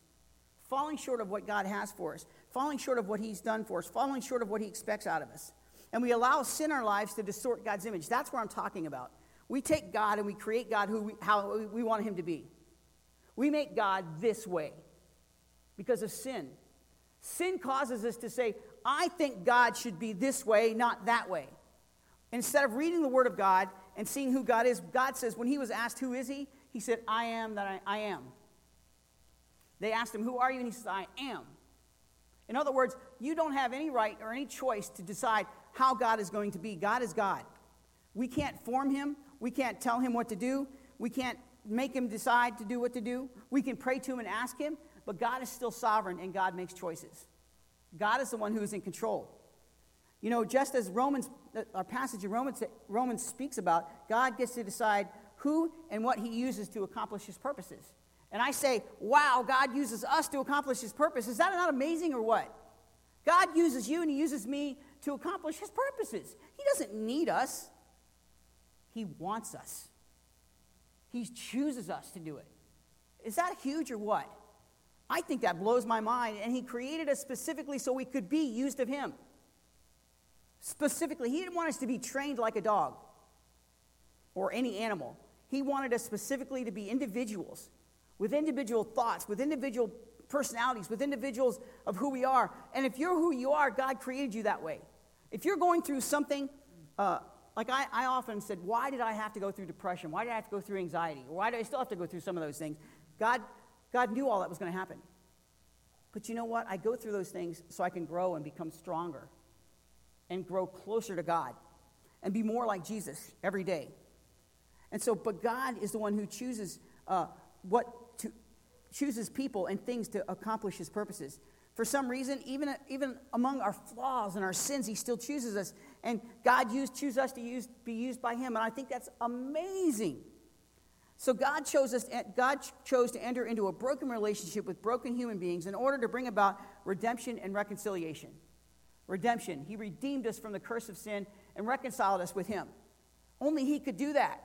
falling short of what God has for us, falling short of what He's done for us, falling short of what He expects out of us. And we allow sin in our lives to distort God's image. That's what I'm talking about. We take God and we create God who we, how we want Him to be. We make God this way because of sin. Sin causes us to say, I think God should be this way, not that way. Instead of reading the Word of God and seeing who God is, God says, when he was asked, Who is he? He said, I am that I, I am. They asked him, Who are you? And he says, I am. In other words, you don't have any right or any choice to decide how God is going to be. God is God. We can't form him, we can't tell him what to do, we can't make him decide to do what to do. We can pray to him and ask him, but God is still sovereign and God makes choices. God is the one who is in control. You know, just as Romans, uh, our passage in Romans, Romans speaks about, God gets to decide who and what he uses to accomplish his purposes. And I say, wow, God uses us to accomplish his purpose. Is that not amazing or what? God uses you and he uses me to accomplish his purposes. He doesn't need us, he wants us. He chooses us to do it. Is that huge or what? I think that blows my mind. And He created us specifically so we could be used of Him. Specifically, He didn't want us to be trained like a dog or any animal. He wanted us specifically to be individuals with individual thoughts, with individual personalities, with individuals of who we are. And if you're who you are, God created you that way. If you're going through something, uh, like I, I often said, why did I have to go through depression? Why did I have to go through anxiety? Why do I still have to go through some of those things? God, God knew all that was going to happen. But you know what? I go through those things so I can grow and become stronger and grow closer to God and be more like Jesus every day. And so, but God is the one who chooses uh, what to chooses people and things to accomplish His purposes. For some reason, even, even among our flaws and our sins, He still chooses us. And God used, choose us to use, be used by Him. And I think that's amazing. So God chose, us, God chose to enter into a broken relationship with broken human beings in order to bring about redemption and reconciliation. Redemption. He redeemed us from the curse of sin and reconciled us with Him. Only He could do that.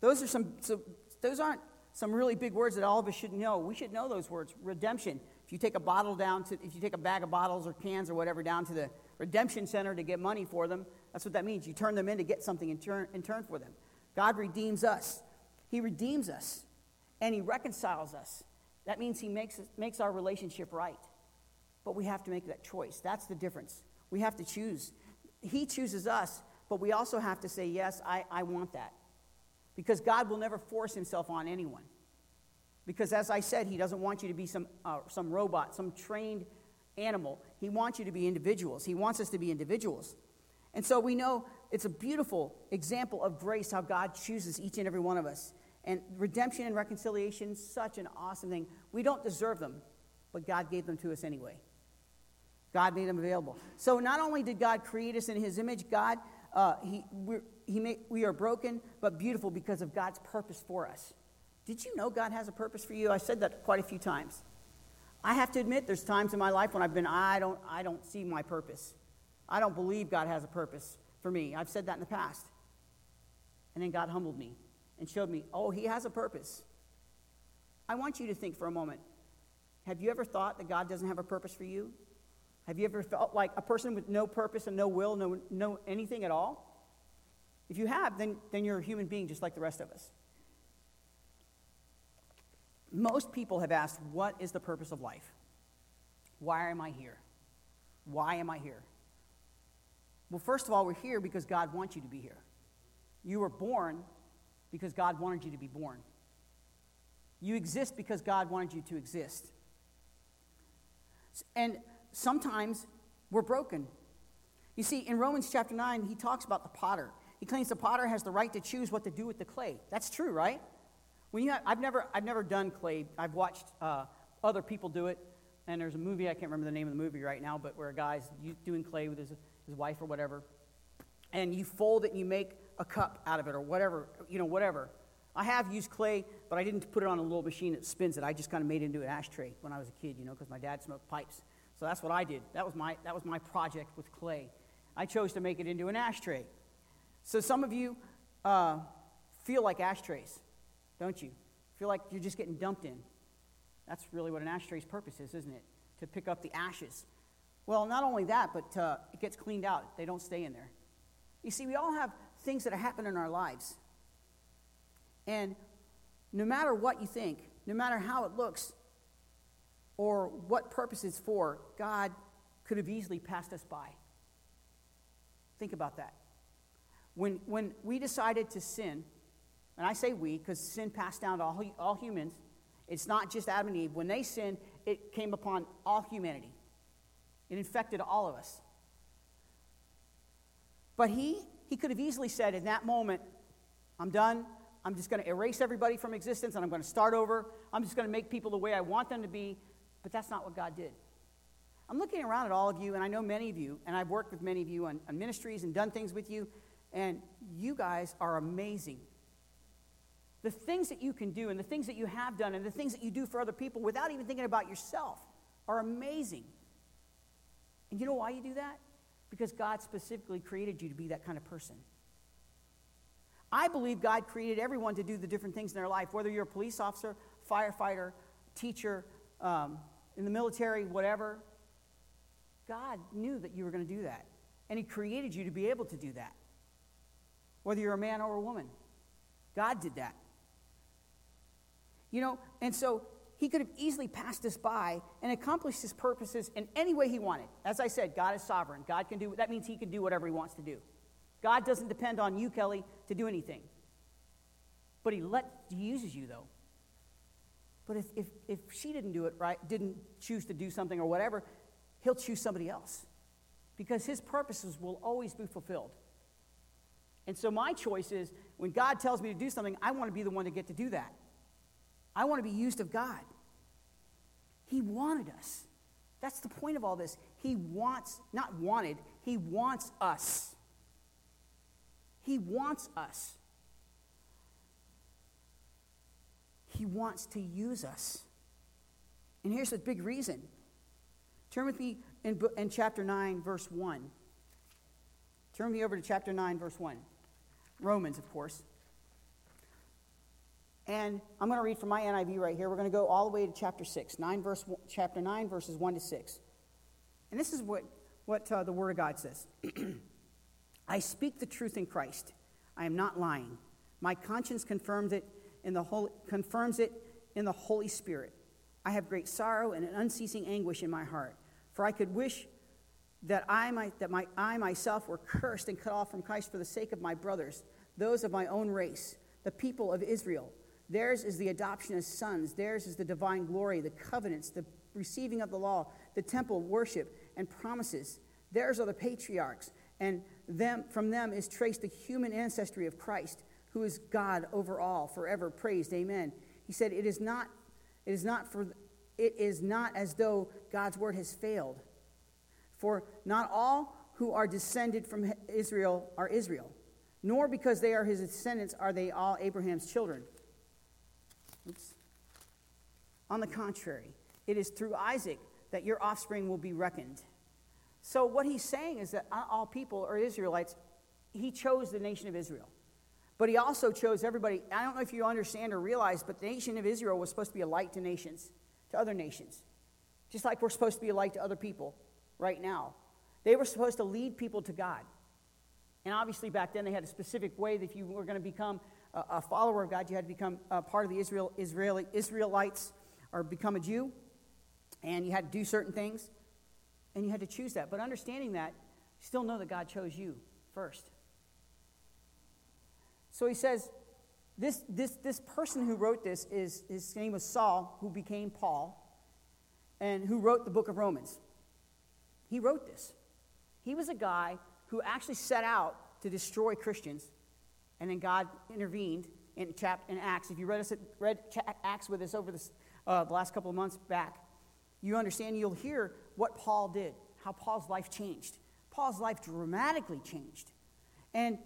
Those, are some, so, those aren't some really big words that all of us should know. We should know those words redemption. If you take a bottle down to, if you take a bag of bottles or cans or whatever down to the redemption center to get money for them, that's what that means. You turn them in to get something in turn, in turn for them. God redeems us. He redeems us and He reconciles us. That means He makes, makes our relationship right. But we have to make that choice. That's the difference. We have to choose. He chooses us, but we also have to say, Yes, I, I want that. Because God will never force Himself on anyone. Because as I said, he doesn't want you to be some, uh, some robot, some trained animal. He wants you to be individuals. He wants us to be individuals. And so we know it's a beautiful example of grace how God chooses each and every one of us. And redemption and reconciliation, such an awesome thing. We don't deserve them, but God gave them to us anyway. God made them available. So not only did God create us in his image, God, uh, he, he we are broken, but beautiful because of God's purpose for us. Did you know God has a purpose for you? I said that quite a few times. I have to admit, there's times in my life when I've been, I don't, I don't see my purpose. I don't believe God has a purpose for me. I've said that in the past. And then God humbled me and showed me, oh, He has a purpose. I want you to think for a moment have you ever thought that God doesn't have a purpose for you? Have you ever felt like a person with no purpose and no will, no, no anything at all? If you have, then, then you're a human being just like the rest of us. Most people have asked, What is the purpose of life? Why am I here? Why am I here? Well, first of all, we're here because God wants you to be here. You were born because God wanted you to be born. You exist because God wanted you to exist. And sometimes we're broken. You see, in Romans chapter 9, he talks about the potter. He claims the potter has the right to choose what to do with the clay. That's true, right? When you have, I've, never, I've never done clay. I've watched uh, other people do it. And there's a movie, I can't remember the name of the movie right now, but where a guy's doing clay with his, his wife or whatever. And you fold it and you make a cup out of it or whatever, you know, whatever. I have used clay, but I didn't put it on a little machine that spins it. I just kind of made it into an ashtray when I was a kid, you know, because my dad smoked pipes. So that's what I did. That was my, that was my project with clay. I chose to make it into an ashtray. So some of you uh, feel like ashtrays, don't you? Feel like you're just getting dumped in. That's really what an ashtray's purpose is, isn't it? To pick up the ashes. Well, not only that, but uh, it gets cleaned out. They don't stay in there. You see, we all have things that happen in our lives. And no matter what you think, no matter how it looks, or what purpose it's for, God could have easily passed us by. Think about that. When, when we decided to sin, and I say we because sin passed down to all, all humans, it's not just Adam and Eve. When they sinned, it came upon all humanity, it infected all of us. But he, he could have easily said in that moment, I'm done. I'm just going to erase everybody from existence and I'm going to start over. I'm just going to make people the way I want them to be. But that's not what God did. I'm looking around at all of you, and I know many of you, and I've worked with many of you on, on ministries and done things with you, and you guys are amazing. The things that you can do, and the things that you have done, and the things that you do for other people without even thinking about yourself are amazing. And you know why you do that? Because God specifically created you to be that kind of person. I believe God created everyone to do the different things in their life, whether you're a police officer, firefighter, teacher, um, in the military, whatever. God knew that you were going to do that. And He created you to be able to do that, whether you're a man or a woman. God did that. You know, and so He could have easily passed us by and accomplished His purposes in any way He wanted. As I said, God is sovereign. God can do, that means He can do whatever He wants to do. God doesn't depend on you, Kelly, to do anything. But he let he uses you though. But if, if, if she didn't do it right, didn't choose to do something or whatever, he'll choose somebody else. Because his purposes will always be fulfilled. And so my choice is when God tells me to do something, I want to be the one to get to do that. I want to be used of God. He wanted us. That's the point of all this. He wants, not wanted, he wants us. He wants us. He wants to use us. And here's the big reason. Turn with me in, in chapter 9, verse 1. Turn me over to chapter 9, verse 1. Romans, of course. And I'm going to read from my NIV right here. We're going to go all the way to chapter 6, 9 verse, chapter 9, verses 1 to 6. And this is what, what uh, the Word of God says. I speak the truth in Christ. I am not lying. My conscience confirms it in the Holy, confirms it in the Holy Spirit. I have great sorrow and an unceasing anguish in my heart, for I could wish that I might that my I myself were cursed and cut off from Christ for the sake of my brothers, those of my own race, the people of Israel. Theirs is the adoption as sons. Theirs is the divine glory, the covenants, the receiving of the law, the temple worship and promises. Theirs are the patriarchs, and them, from them is traced the human ancestry of Christ, who is God over all, forever praised. Amen. He said, It is not, it is not for it is not as though God's word has failed. For not all who are descended from Israel are Israel, nor because they are his descendants are they all Abraham's children. Oops. On the contrary, it is through Isaac that your offspring will be reckoned. So, what he's saying is that all people are Israelites. He chose the nation of Israel. But he also chose everybody. I don't know if you understand or realize, but the nation of Israel was supposed to be a light to nations, to other nations. Just like we're supposed to be a light to other people right now. They were supposed to lead people to God. And obviously, back then, they had a specific way that if you were going to become a, follower of God, you had to become a part of the Israel, Israeli, Israelites or become a Jew. And you had to do certain things. And you had to choose that. But understanding that, still know that God chose you first. So he says, this, this, this person who wrote this is his name was Saul, who became Paul, and who wrote the book of Romans. He wrote this. He was a guy who actually set out to destroy Christians, and then God intervened in, chap, in Acts. If you read, us, read Acts with us over this, uh, the last couple of months back, you understand, you'll hear what Paul did, how Paul's life changed. Paul's life dramatically changed. And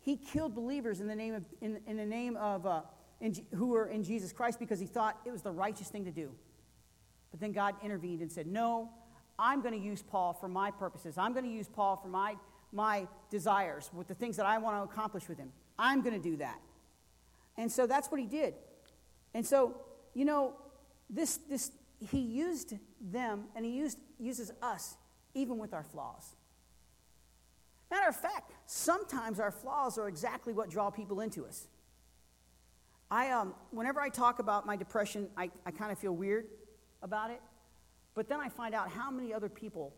he killed believers in the name of, in, in the name of, uh, in, who were in Jesus Christ because he thought it was the righteous thing to do. But then God intervened and said, No, I'm going to use Paul for my purposes. I'm going to use Paul for my, my desires, with the things that I want to accomplish with him. I'm going to do that. And so that's what he did. And so, you know, this, this, he used them and he used, uses us even with our flaws. Matter of fact, sometimes our flaws are exactly what draw people into us. I, um, whenever I talk about my depression, I, I kind of feel weird about it. But then I find out how many other people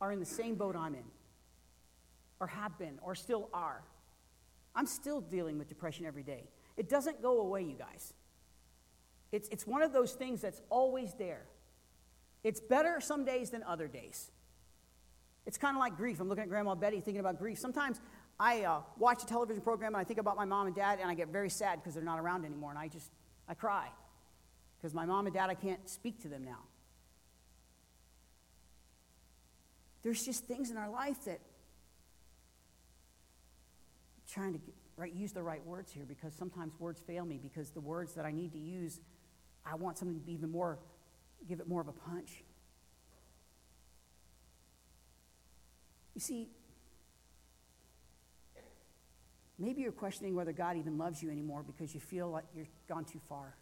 are in the same boat I'm in, or have been, or still are. I'm still dealing with depression every day. It doesn't go away, you guys. It's, it's one of those things that's always there. It's better some days than other days. It's kind of like grief. I'm looking at Grandma Betty thinking about grief. Sometimes I uh, watch a television program and I think about my mom and dad and I get very sad because they're not around anymore and I just, I cry because my mom and dad, I can't speak to them now. There's just things in our life that trying to get, right, use the right words here because sometimes words fail me because the words that I need to use, I want something to be even more, give it more of a punch. You see, maybe you're questioning whether God even loves you anymore because you feel like you've gone too far.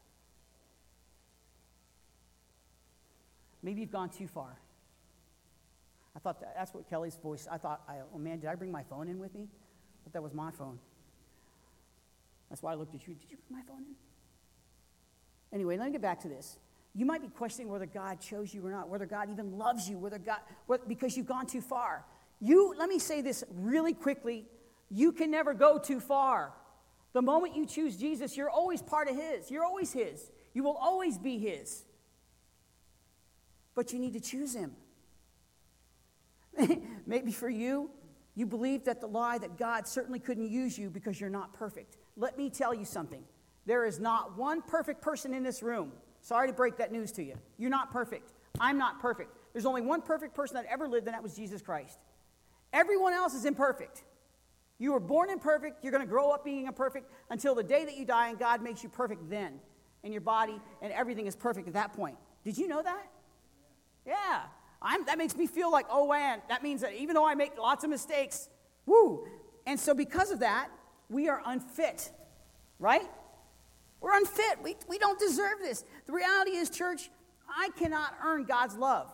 Maybe you've gone too far. I thought that, that's what Kelly's voice, I thought, I, oh man, did I bring my phone in with me? Thought that was my phone. That's why I looked at you. Did you put my phone in? Anyway, let me get back to this. You might be questioning whether God chose you or not, whether God even loves you, whether God, what, because you've gone too far. You, let me say this really quickly. You can never go too far. The moment you choose Jesus, you're always part of His. You're always His. You will always be His. But you need to choose Him. Maybe for you, you believe that the lie that God certainly couldn't use you because you're not perfect. Let me tell you something. There is not one perfect person in this room. Sorry to break that news to you. You're not perfect. I'm not perfect. There's only one perfect person that ever lived, and that was Jesus Christ. Everyone else is imperfect. You were born imperfect. You're going to grow up being imperfect until the day that you die, and God makes you perfect then. And your body and everything is perfect at that point. Did you know that? Yeah. I'm, that makes me feel like, oh man, that means that even though I make lots of mistakes, woo. And so because of that, we are unfit, right? We're unfit. We, we don't deserve this. The reality is, church, I cannot earn God's love.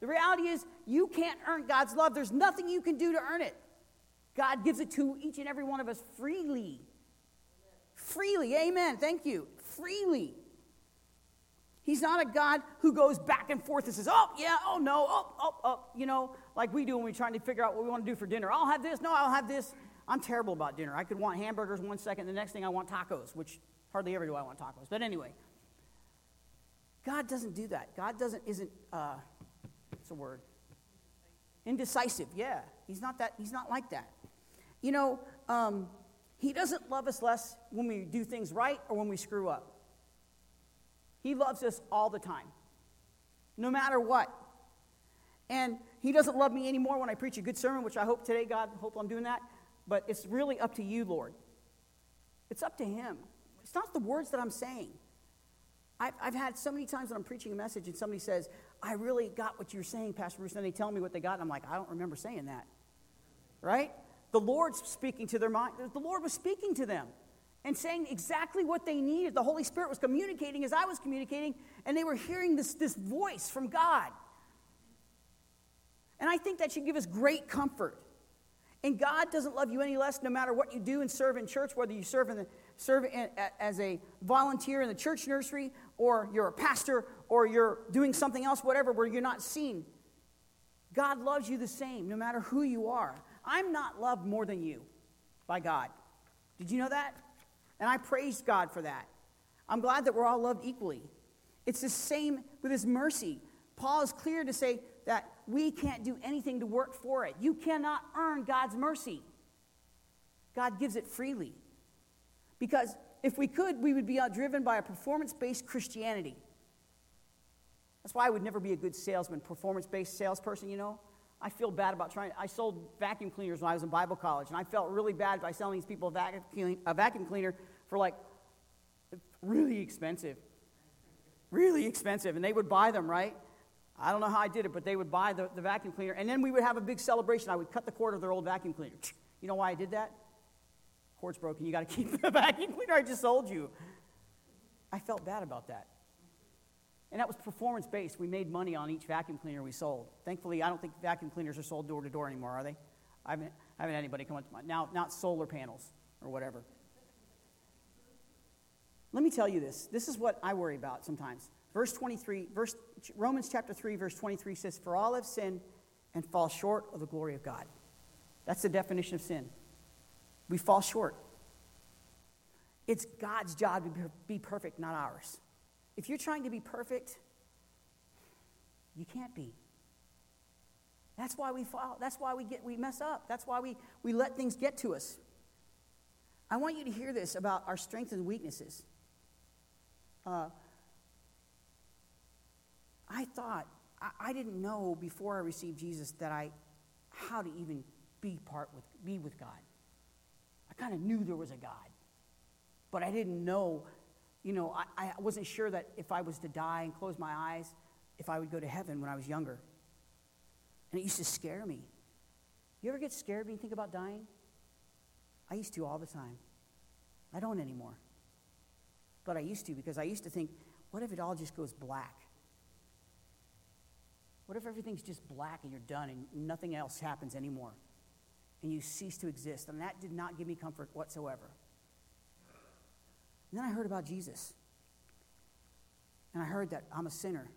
The reality is, you can't earn God's love. There's nothing you can do to earn it. God gives it to each and every one of us freely. Freely. Amen. Thank you. Freely. He's not a God who goes back and forth and says, oh, yeah, oh, no, oh, oh, oh, you know, like we do when we're trying to figure out what we want to do for dinner. I'll have this, no, I'll have this. I'm terrible about dinner. I could want hamburgers one second, the next thing I want tacos, which hardly ever do I want tacos. But anyway, God doesn't do that. God doesn't, isn't, uh, what's the word? Indecisive, yeah. He's not that, he's not like that. You know, um, he doesn't love us less when we do things right or when we screw up. He loves us all the time, no matter what. And He doesn't love me anymore when I preach a good sermon, which I hope today, God, hope I'm doing that. But it's really up to you, Lord. It's up to Him. It's not the words that I'm saying. I've, I've had so many times when I'm preaching a message and somebody says, I really got what you're saying, Pastor Bruce. And they tell me what they got, and I'm like, I don't remember saying that. Right? The Lord's speaking to their mind. The Lord was speaking to them and saying exactly what they needed. The Holy Spirit was communicating as I was communicating, and they were hearing this, this voice from God. And I think that should give us great comfort. And God doesn't love you any less no matter what you do and serve in church, whether you serve, in the, serve in, as a volunteer in the church nursery, or you're a pastor, or you're doing something else, whatever, where you're not seen. God loves you the same no matter who you are. I'm not loved more than you by God. Did you know that? And I praise God for that. I'm glad that we're all loved equally. It's the same with His mercy. Paul is clear to say that we can't do anything to work for it. You cannot earn God's mercy. God gives it freely. Because if we could, we would be driven by a performance based Christianity. That's why I would never be a good salesman, performance based salesperson, you know. I feel bad about trying. I sold vacuum cleaners when I was in Bible college, and I felt really bad by selling these people a vacuum, a vacuum cleaner for like really expensive. Really expensive. And they would buy them, right? I don't know how I did it, but they would buy the, the vacuum cleaner. And then we would have a big celebration. I would cut the cord of their old vacuum cleaner. You know why I did that? Cord's broken. You got to keep the vacuum cleaner I just sold you. I felt bad about that. And that was performance based. We made money on each vacuum cleaner we sold. Thankfully, I don't think vacuum cleaners are sold door to door anymore, are they? I haven't, I haven't had anybody come up to my now, not solar panels or whatever. Let me tell you this. This is what I worry about sometimes. Verse 23, verse, Romans chapter 3, verse 23 says, For all have sinned and fall short of the glory of God. That's the definition of sin. We fall short. It's God's job to be perfect, not ours. If you're trying to be perfect, you can't be. That's why we fall. That's why we get we mess up. That's why we, we let things get to us. I want you to hear this about our strengths and weaknesses. Uh, I thought I, I didn't know before I received Jesus that I how to even be part with be with God. I kind of knew there was a God, but I didn't know. You know, I, I wasn't sure that if I was to die and close my eyes, if I would go to heaven when I was younger. And it used to scare me. You ever get scared when you think about dying? I used to all the time. I don't anymore. But I used to because I used to think, what if it all just goes black? What if everything's just black and you're done and nothing else happens anymore? And you cease to exist. And that did not give me comfort whatsoever. And then I heard about Jesus. And I heard that I'm a sinner.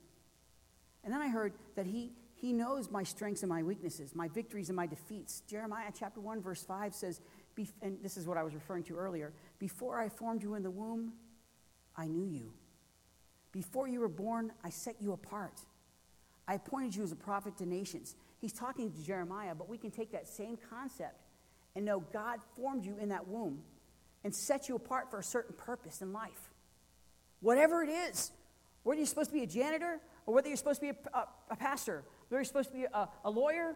And then I heard that he, he knows my strengths and my weaknesses, my victories and my defeats. Jeremiah chapter 1, verse 5 says, and this is what I was referring to earlier Before I formed you in the womb, I knew you. Before you were born, I set you apart. I appointed you as a prophet to nations. He's talking to Jeremiah, but we can take that same concept and know God formed you in that womb and set you apart for a certain purpose in life. Whatever it is, whether you're supposed to be a janitor or whether you're supposed to be a, a, a pastor, whether you're supposed to be a, a lawyer,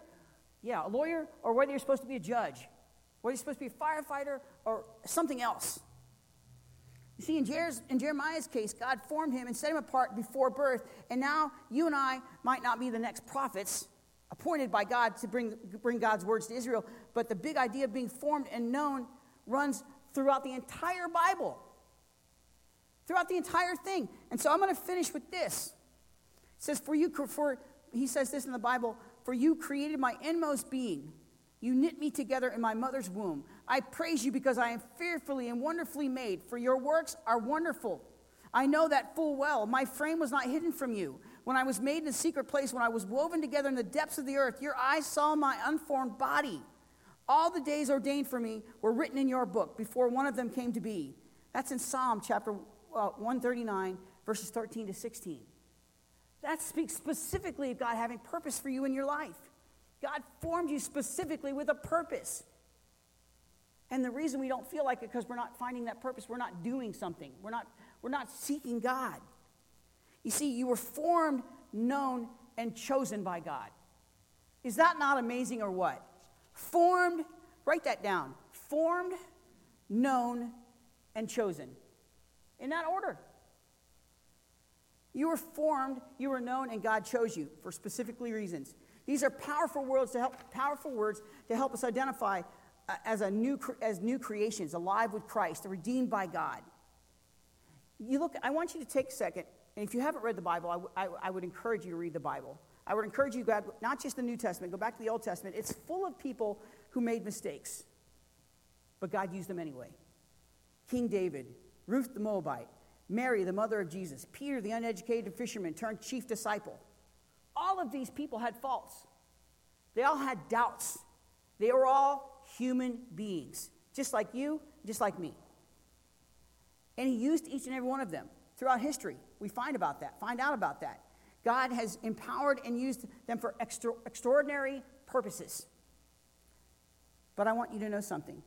yeah, a lawyer, or whether you're supposed to be a judge, whether you're supposed to be a firefighter or something else. You see, in, Jer- in Jeremiah's case, God formed him and set him apart before birth, and now you and I might not be the next prophets appointed by God to bring, bring God's words to Israel, but the big idea of being formed and known runs throughout the entire Bible, throughout the entire thing. And so I'm going to finish with this. It says, For you, for, he says this in the Bible, for you created my inmost being. You knit me together in my mother's womb. I praise you because I am fearfully and wonderfully made, for your works are wonderful. I know that full well. My frame was not hidden from you. When I was made in a secret place, when I was woven together in the depths of the earth, your eyes saw my unformed body. All the days ordained for me were written in your book before one of them came to be. That's in Psalm chapter uh, 139, verses 13 to 16. That speaks specifically of God having purpose for you in your life. God formed you specifically with a purpose. And the reason we don't feel like it because we're not finding that purpose, we're not doing something. We're not, we're not seeking God. You see, you were formed, known, and chosen by God. Is that not amazing or what? Formed, write that down. Formed, known, and chosen. In that order. You were formed, you were known, and God chose you for specifically reasons. These are powerful words to help, powerful words to help us identify uh, as, a new, as new creations, alive with Christ, redeemed by God. You look, I want you to take a second, and if you haven't read the Bible, I, w- I, I would encourage you to read the Bible. I would encourage you to go, not just the New Testament, go back to the Old Testament. It's full of people who made mistakes, but God used them anyway. King David, Ruth the Moabite, Mary, the mother of Jesus, Peter, the uneducated fisherman turned chief disciple. All of these people had faults. They all had doubts. They were all human beings, just like you, just like me. And he used each and every one of them throughout history. We find about that, find out about that. God has empowered and used them for extra, extraordinary purposes. But I want you to know something.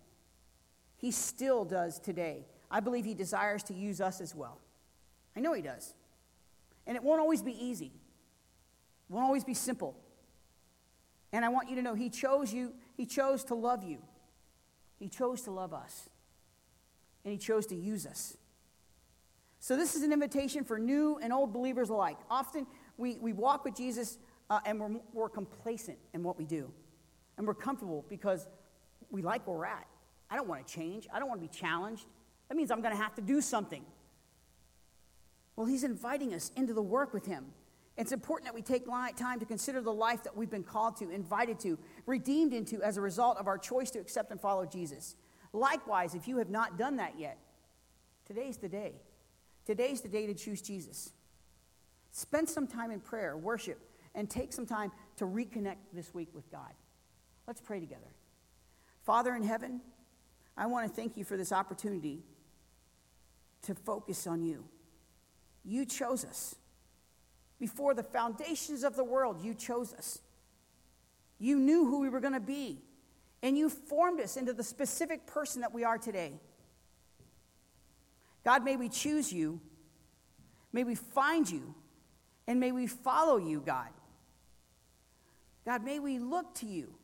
He still does today. I believe he desires to use us as well. I know he does. And it won't always be easy won't always be simple. And I want you to know He chose you, He chose to love you, He chose to love us, and He chose to use us. So, this is an invitation for new and old believers alike. Often we, we walk with Jesus uh, and we're, we're complacent in what we do. And we're comfortable because we like where we're at. I don't want to change, I don't want to be challenged. That means I'm going to have to do something. Well, He's inviting us into the work with Him. It's important that we take time to consider the life that we've been called to, invited to, redeemed into as a result of our choice to accept and follow Jesus. Likewise, if you have not done that yet, today's the day. Today's the day to choose Jesus. Spend some time in prayer, worship, and take some time to reconnect this week with God. Let's pray together. Father in heaven, I want to thank you for this opportunity to focus on you. You chose us. Before the foundations of the world, you chose us. You knew who we were going to be, and you formed us into the specific person that we are today. God, may we choose you, may we find you, and may we follow you, God. God, may we look to you.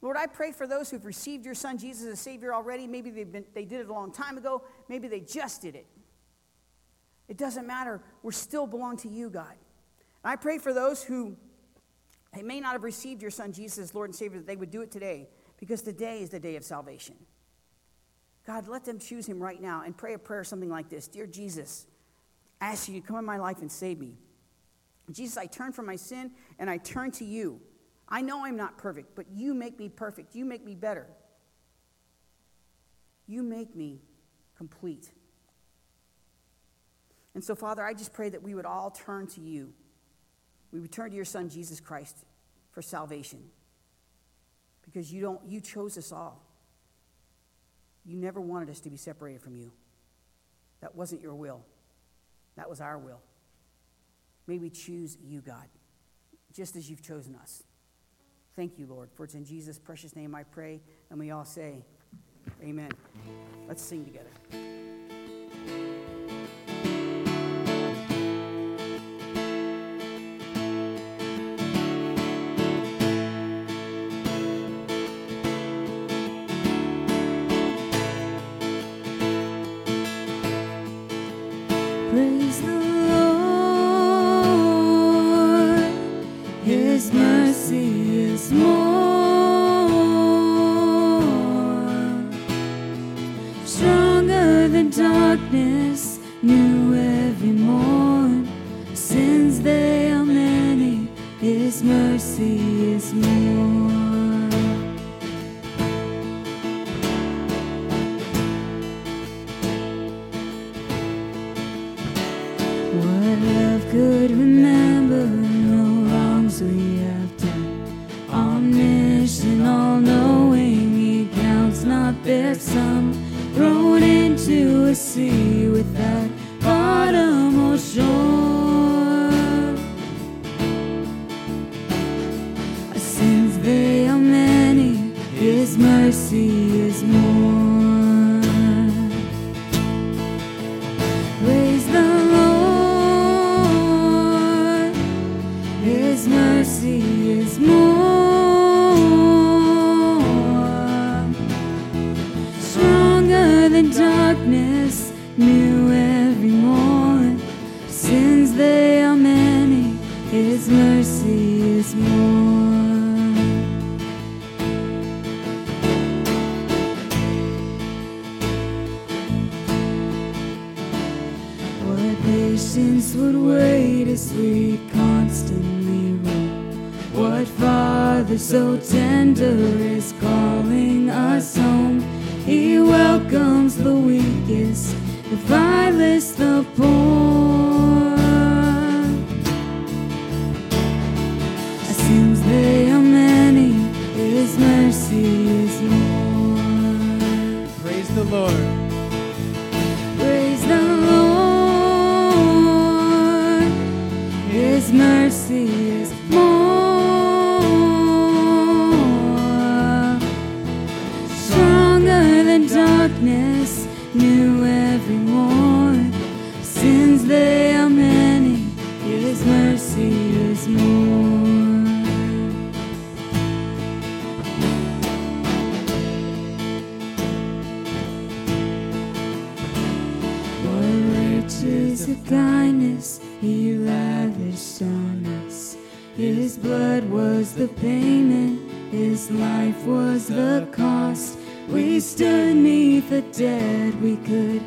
Lord, I pray for those who've received your son Jesus as Savior already. Maybe they've been, they did it a long time ago. Maybe they just did it. It doesn't matter. We still belong to you, God. And I pray for those who they may not have received your son Jesus as Lord and Savior, that they would do it today because today is the day of salvation. God, let them choose him right now and pray a prayer something like this Dear Jesus, I ask you to come in my life and save me. Jesus, I turn from my sin and I turn to you. I know I'm not perfect, but you make me perfect. You make me better. You make me complete. And so, Father, I just pray that we would all turn to you. We would turn to your Son, Jesus Christ, for salvation. Because you, don't, you chose us all. You never wanted us to be separated from you. That wasn't your will, that was our will. May we choose you, God, just as you've chosen us. Thank you, Lord, for it's in Jesus' precious name I pray, and we all say, Amen. Let's sing together. The weakest, the vilest, the poor. The dead we could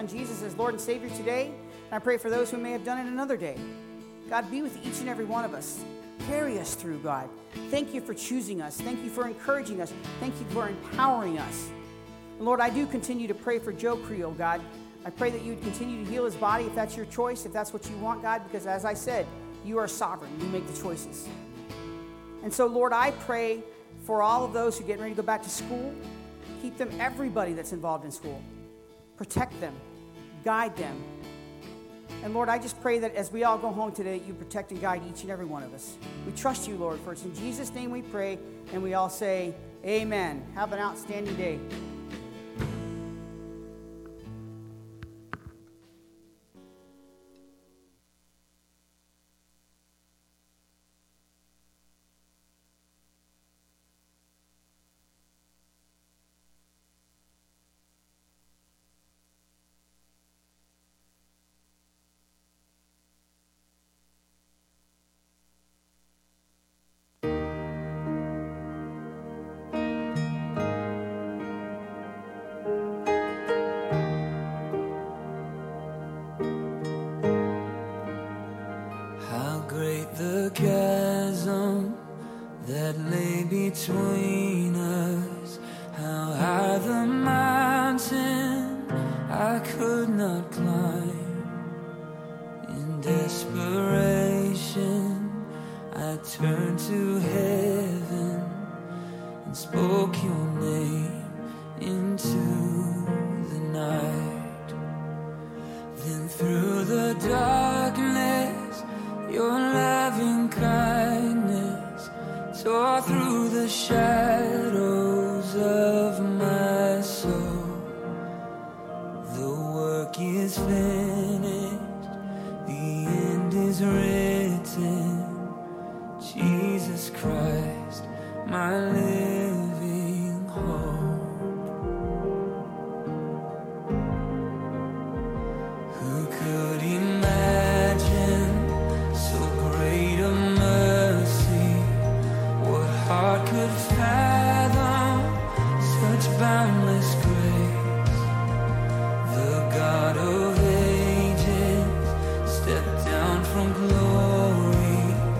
Son Jesus as Lord and Savior today, and I pray for those who may have done it another day. God, be with each and every one of us. Carry us through, God. Thank you for choosing us. Thank you for encouraging us. Thank you for empowering us. And Lord, I do continue to pray for Joe Creel, God. I pray that you would continue to heal his body if that's your choice, if that's what you want, God, because as I said, you are sovereign. You make the choices. And so, Lord, I pray for all of those who are getting ready to go back to school. Keep them, everybody that's involved in school. Protect them, guide them. And Lord, I just pray that as we all go home today, you protect and guide each and every one of us. We trust you, Lord, for it's in Jesus' name we pray, and we all say, Amen. Have an outstanding day.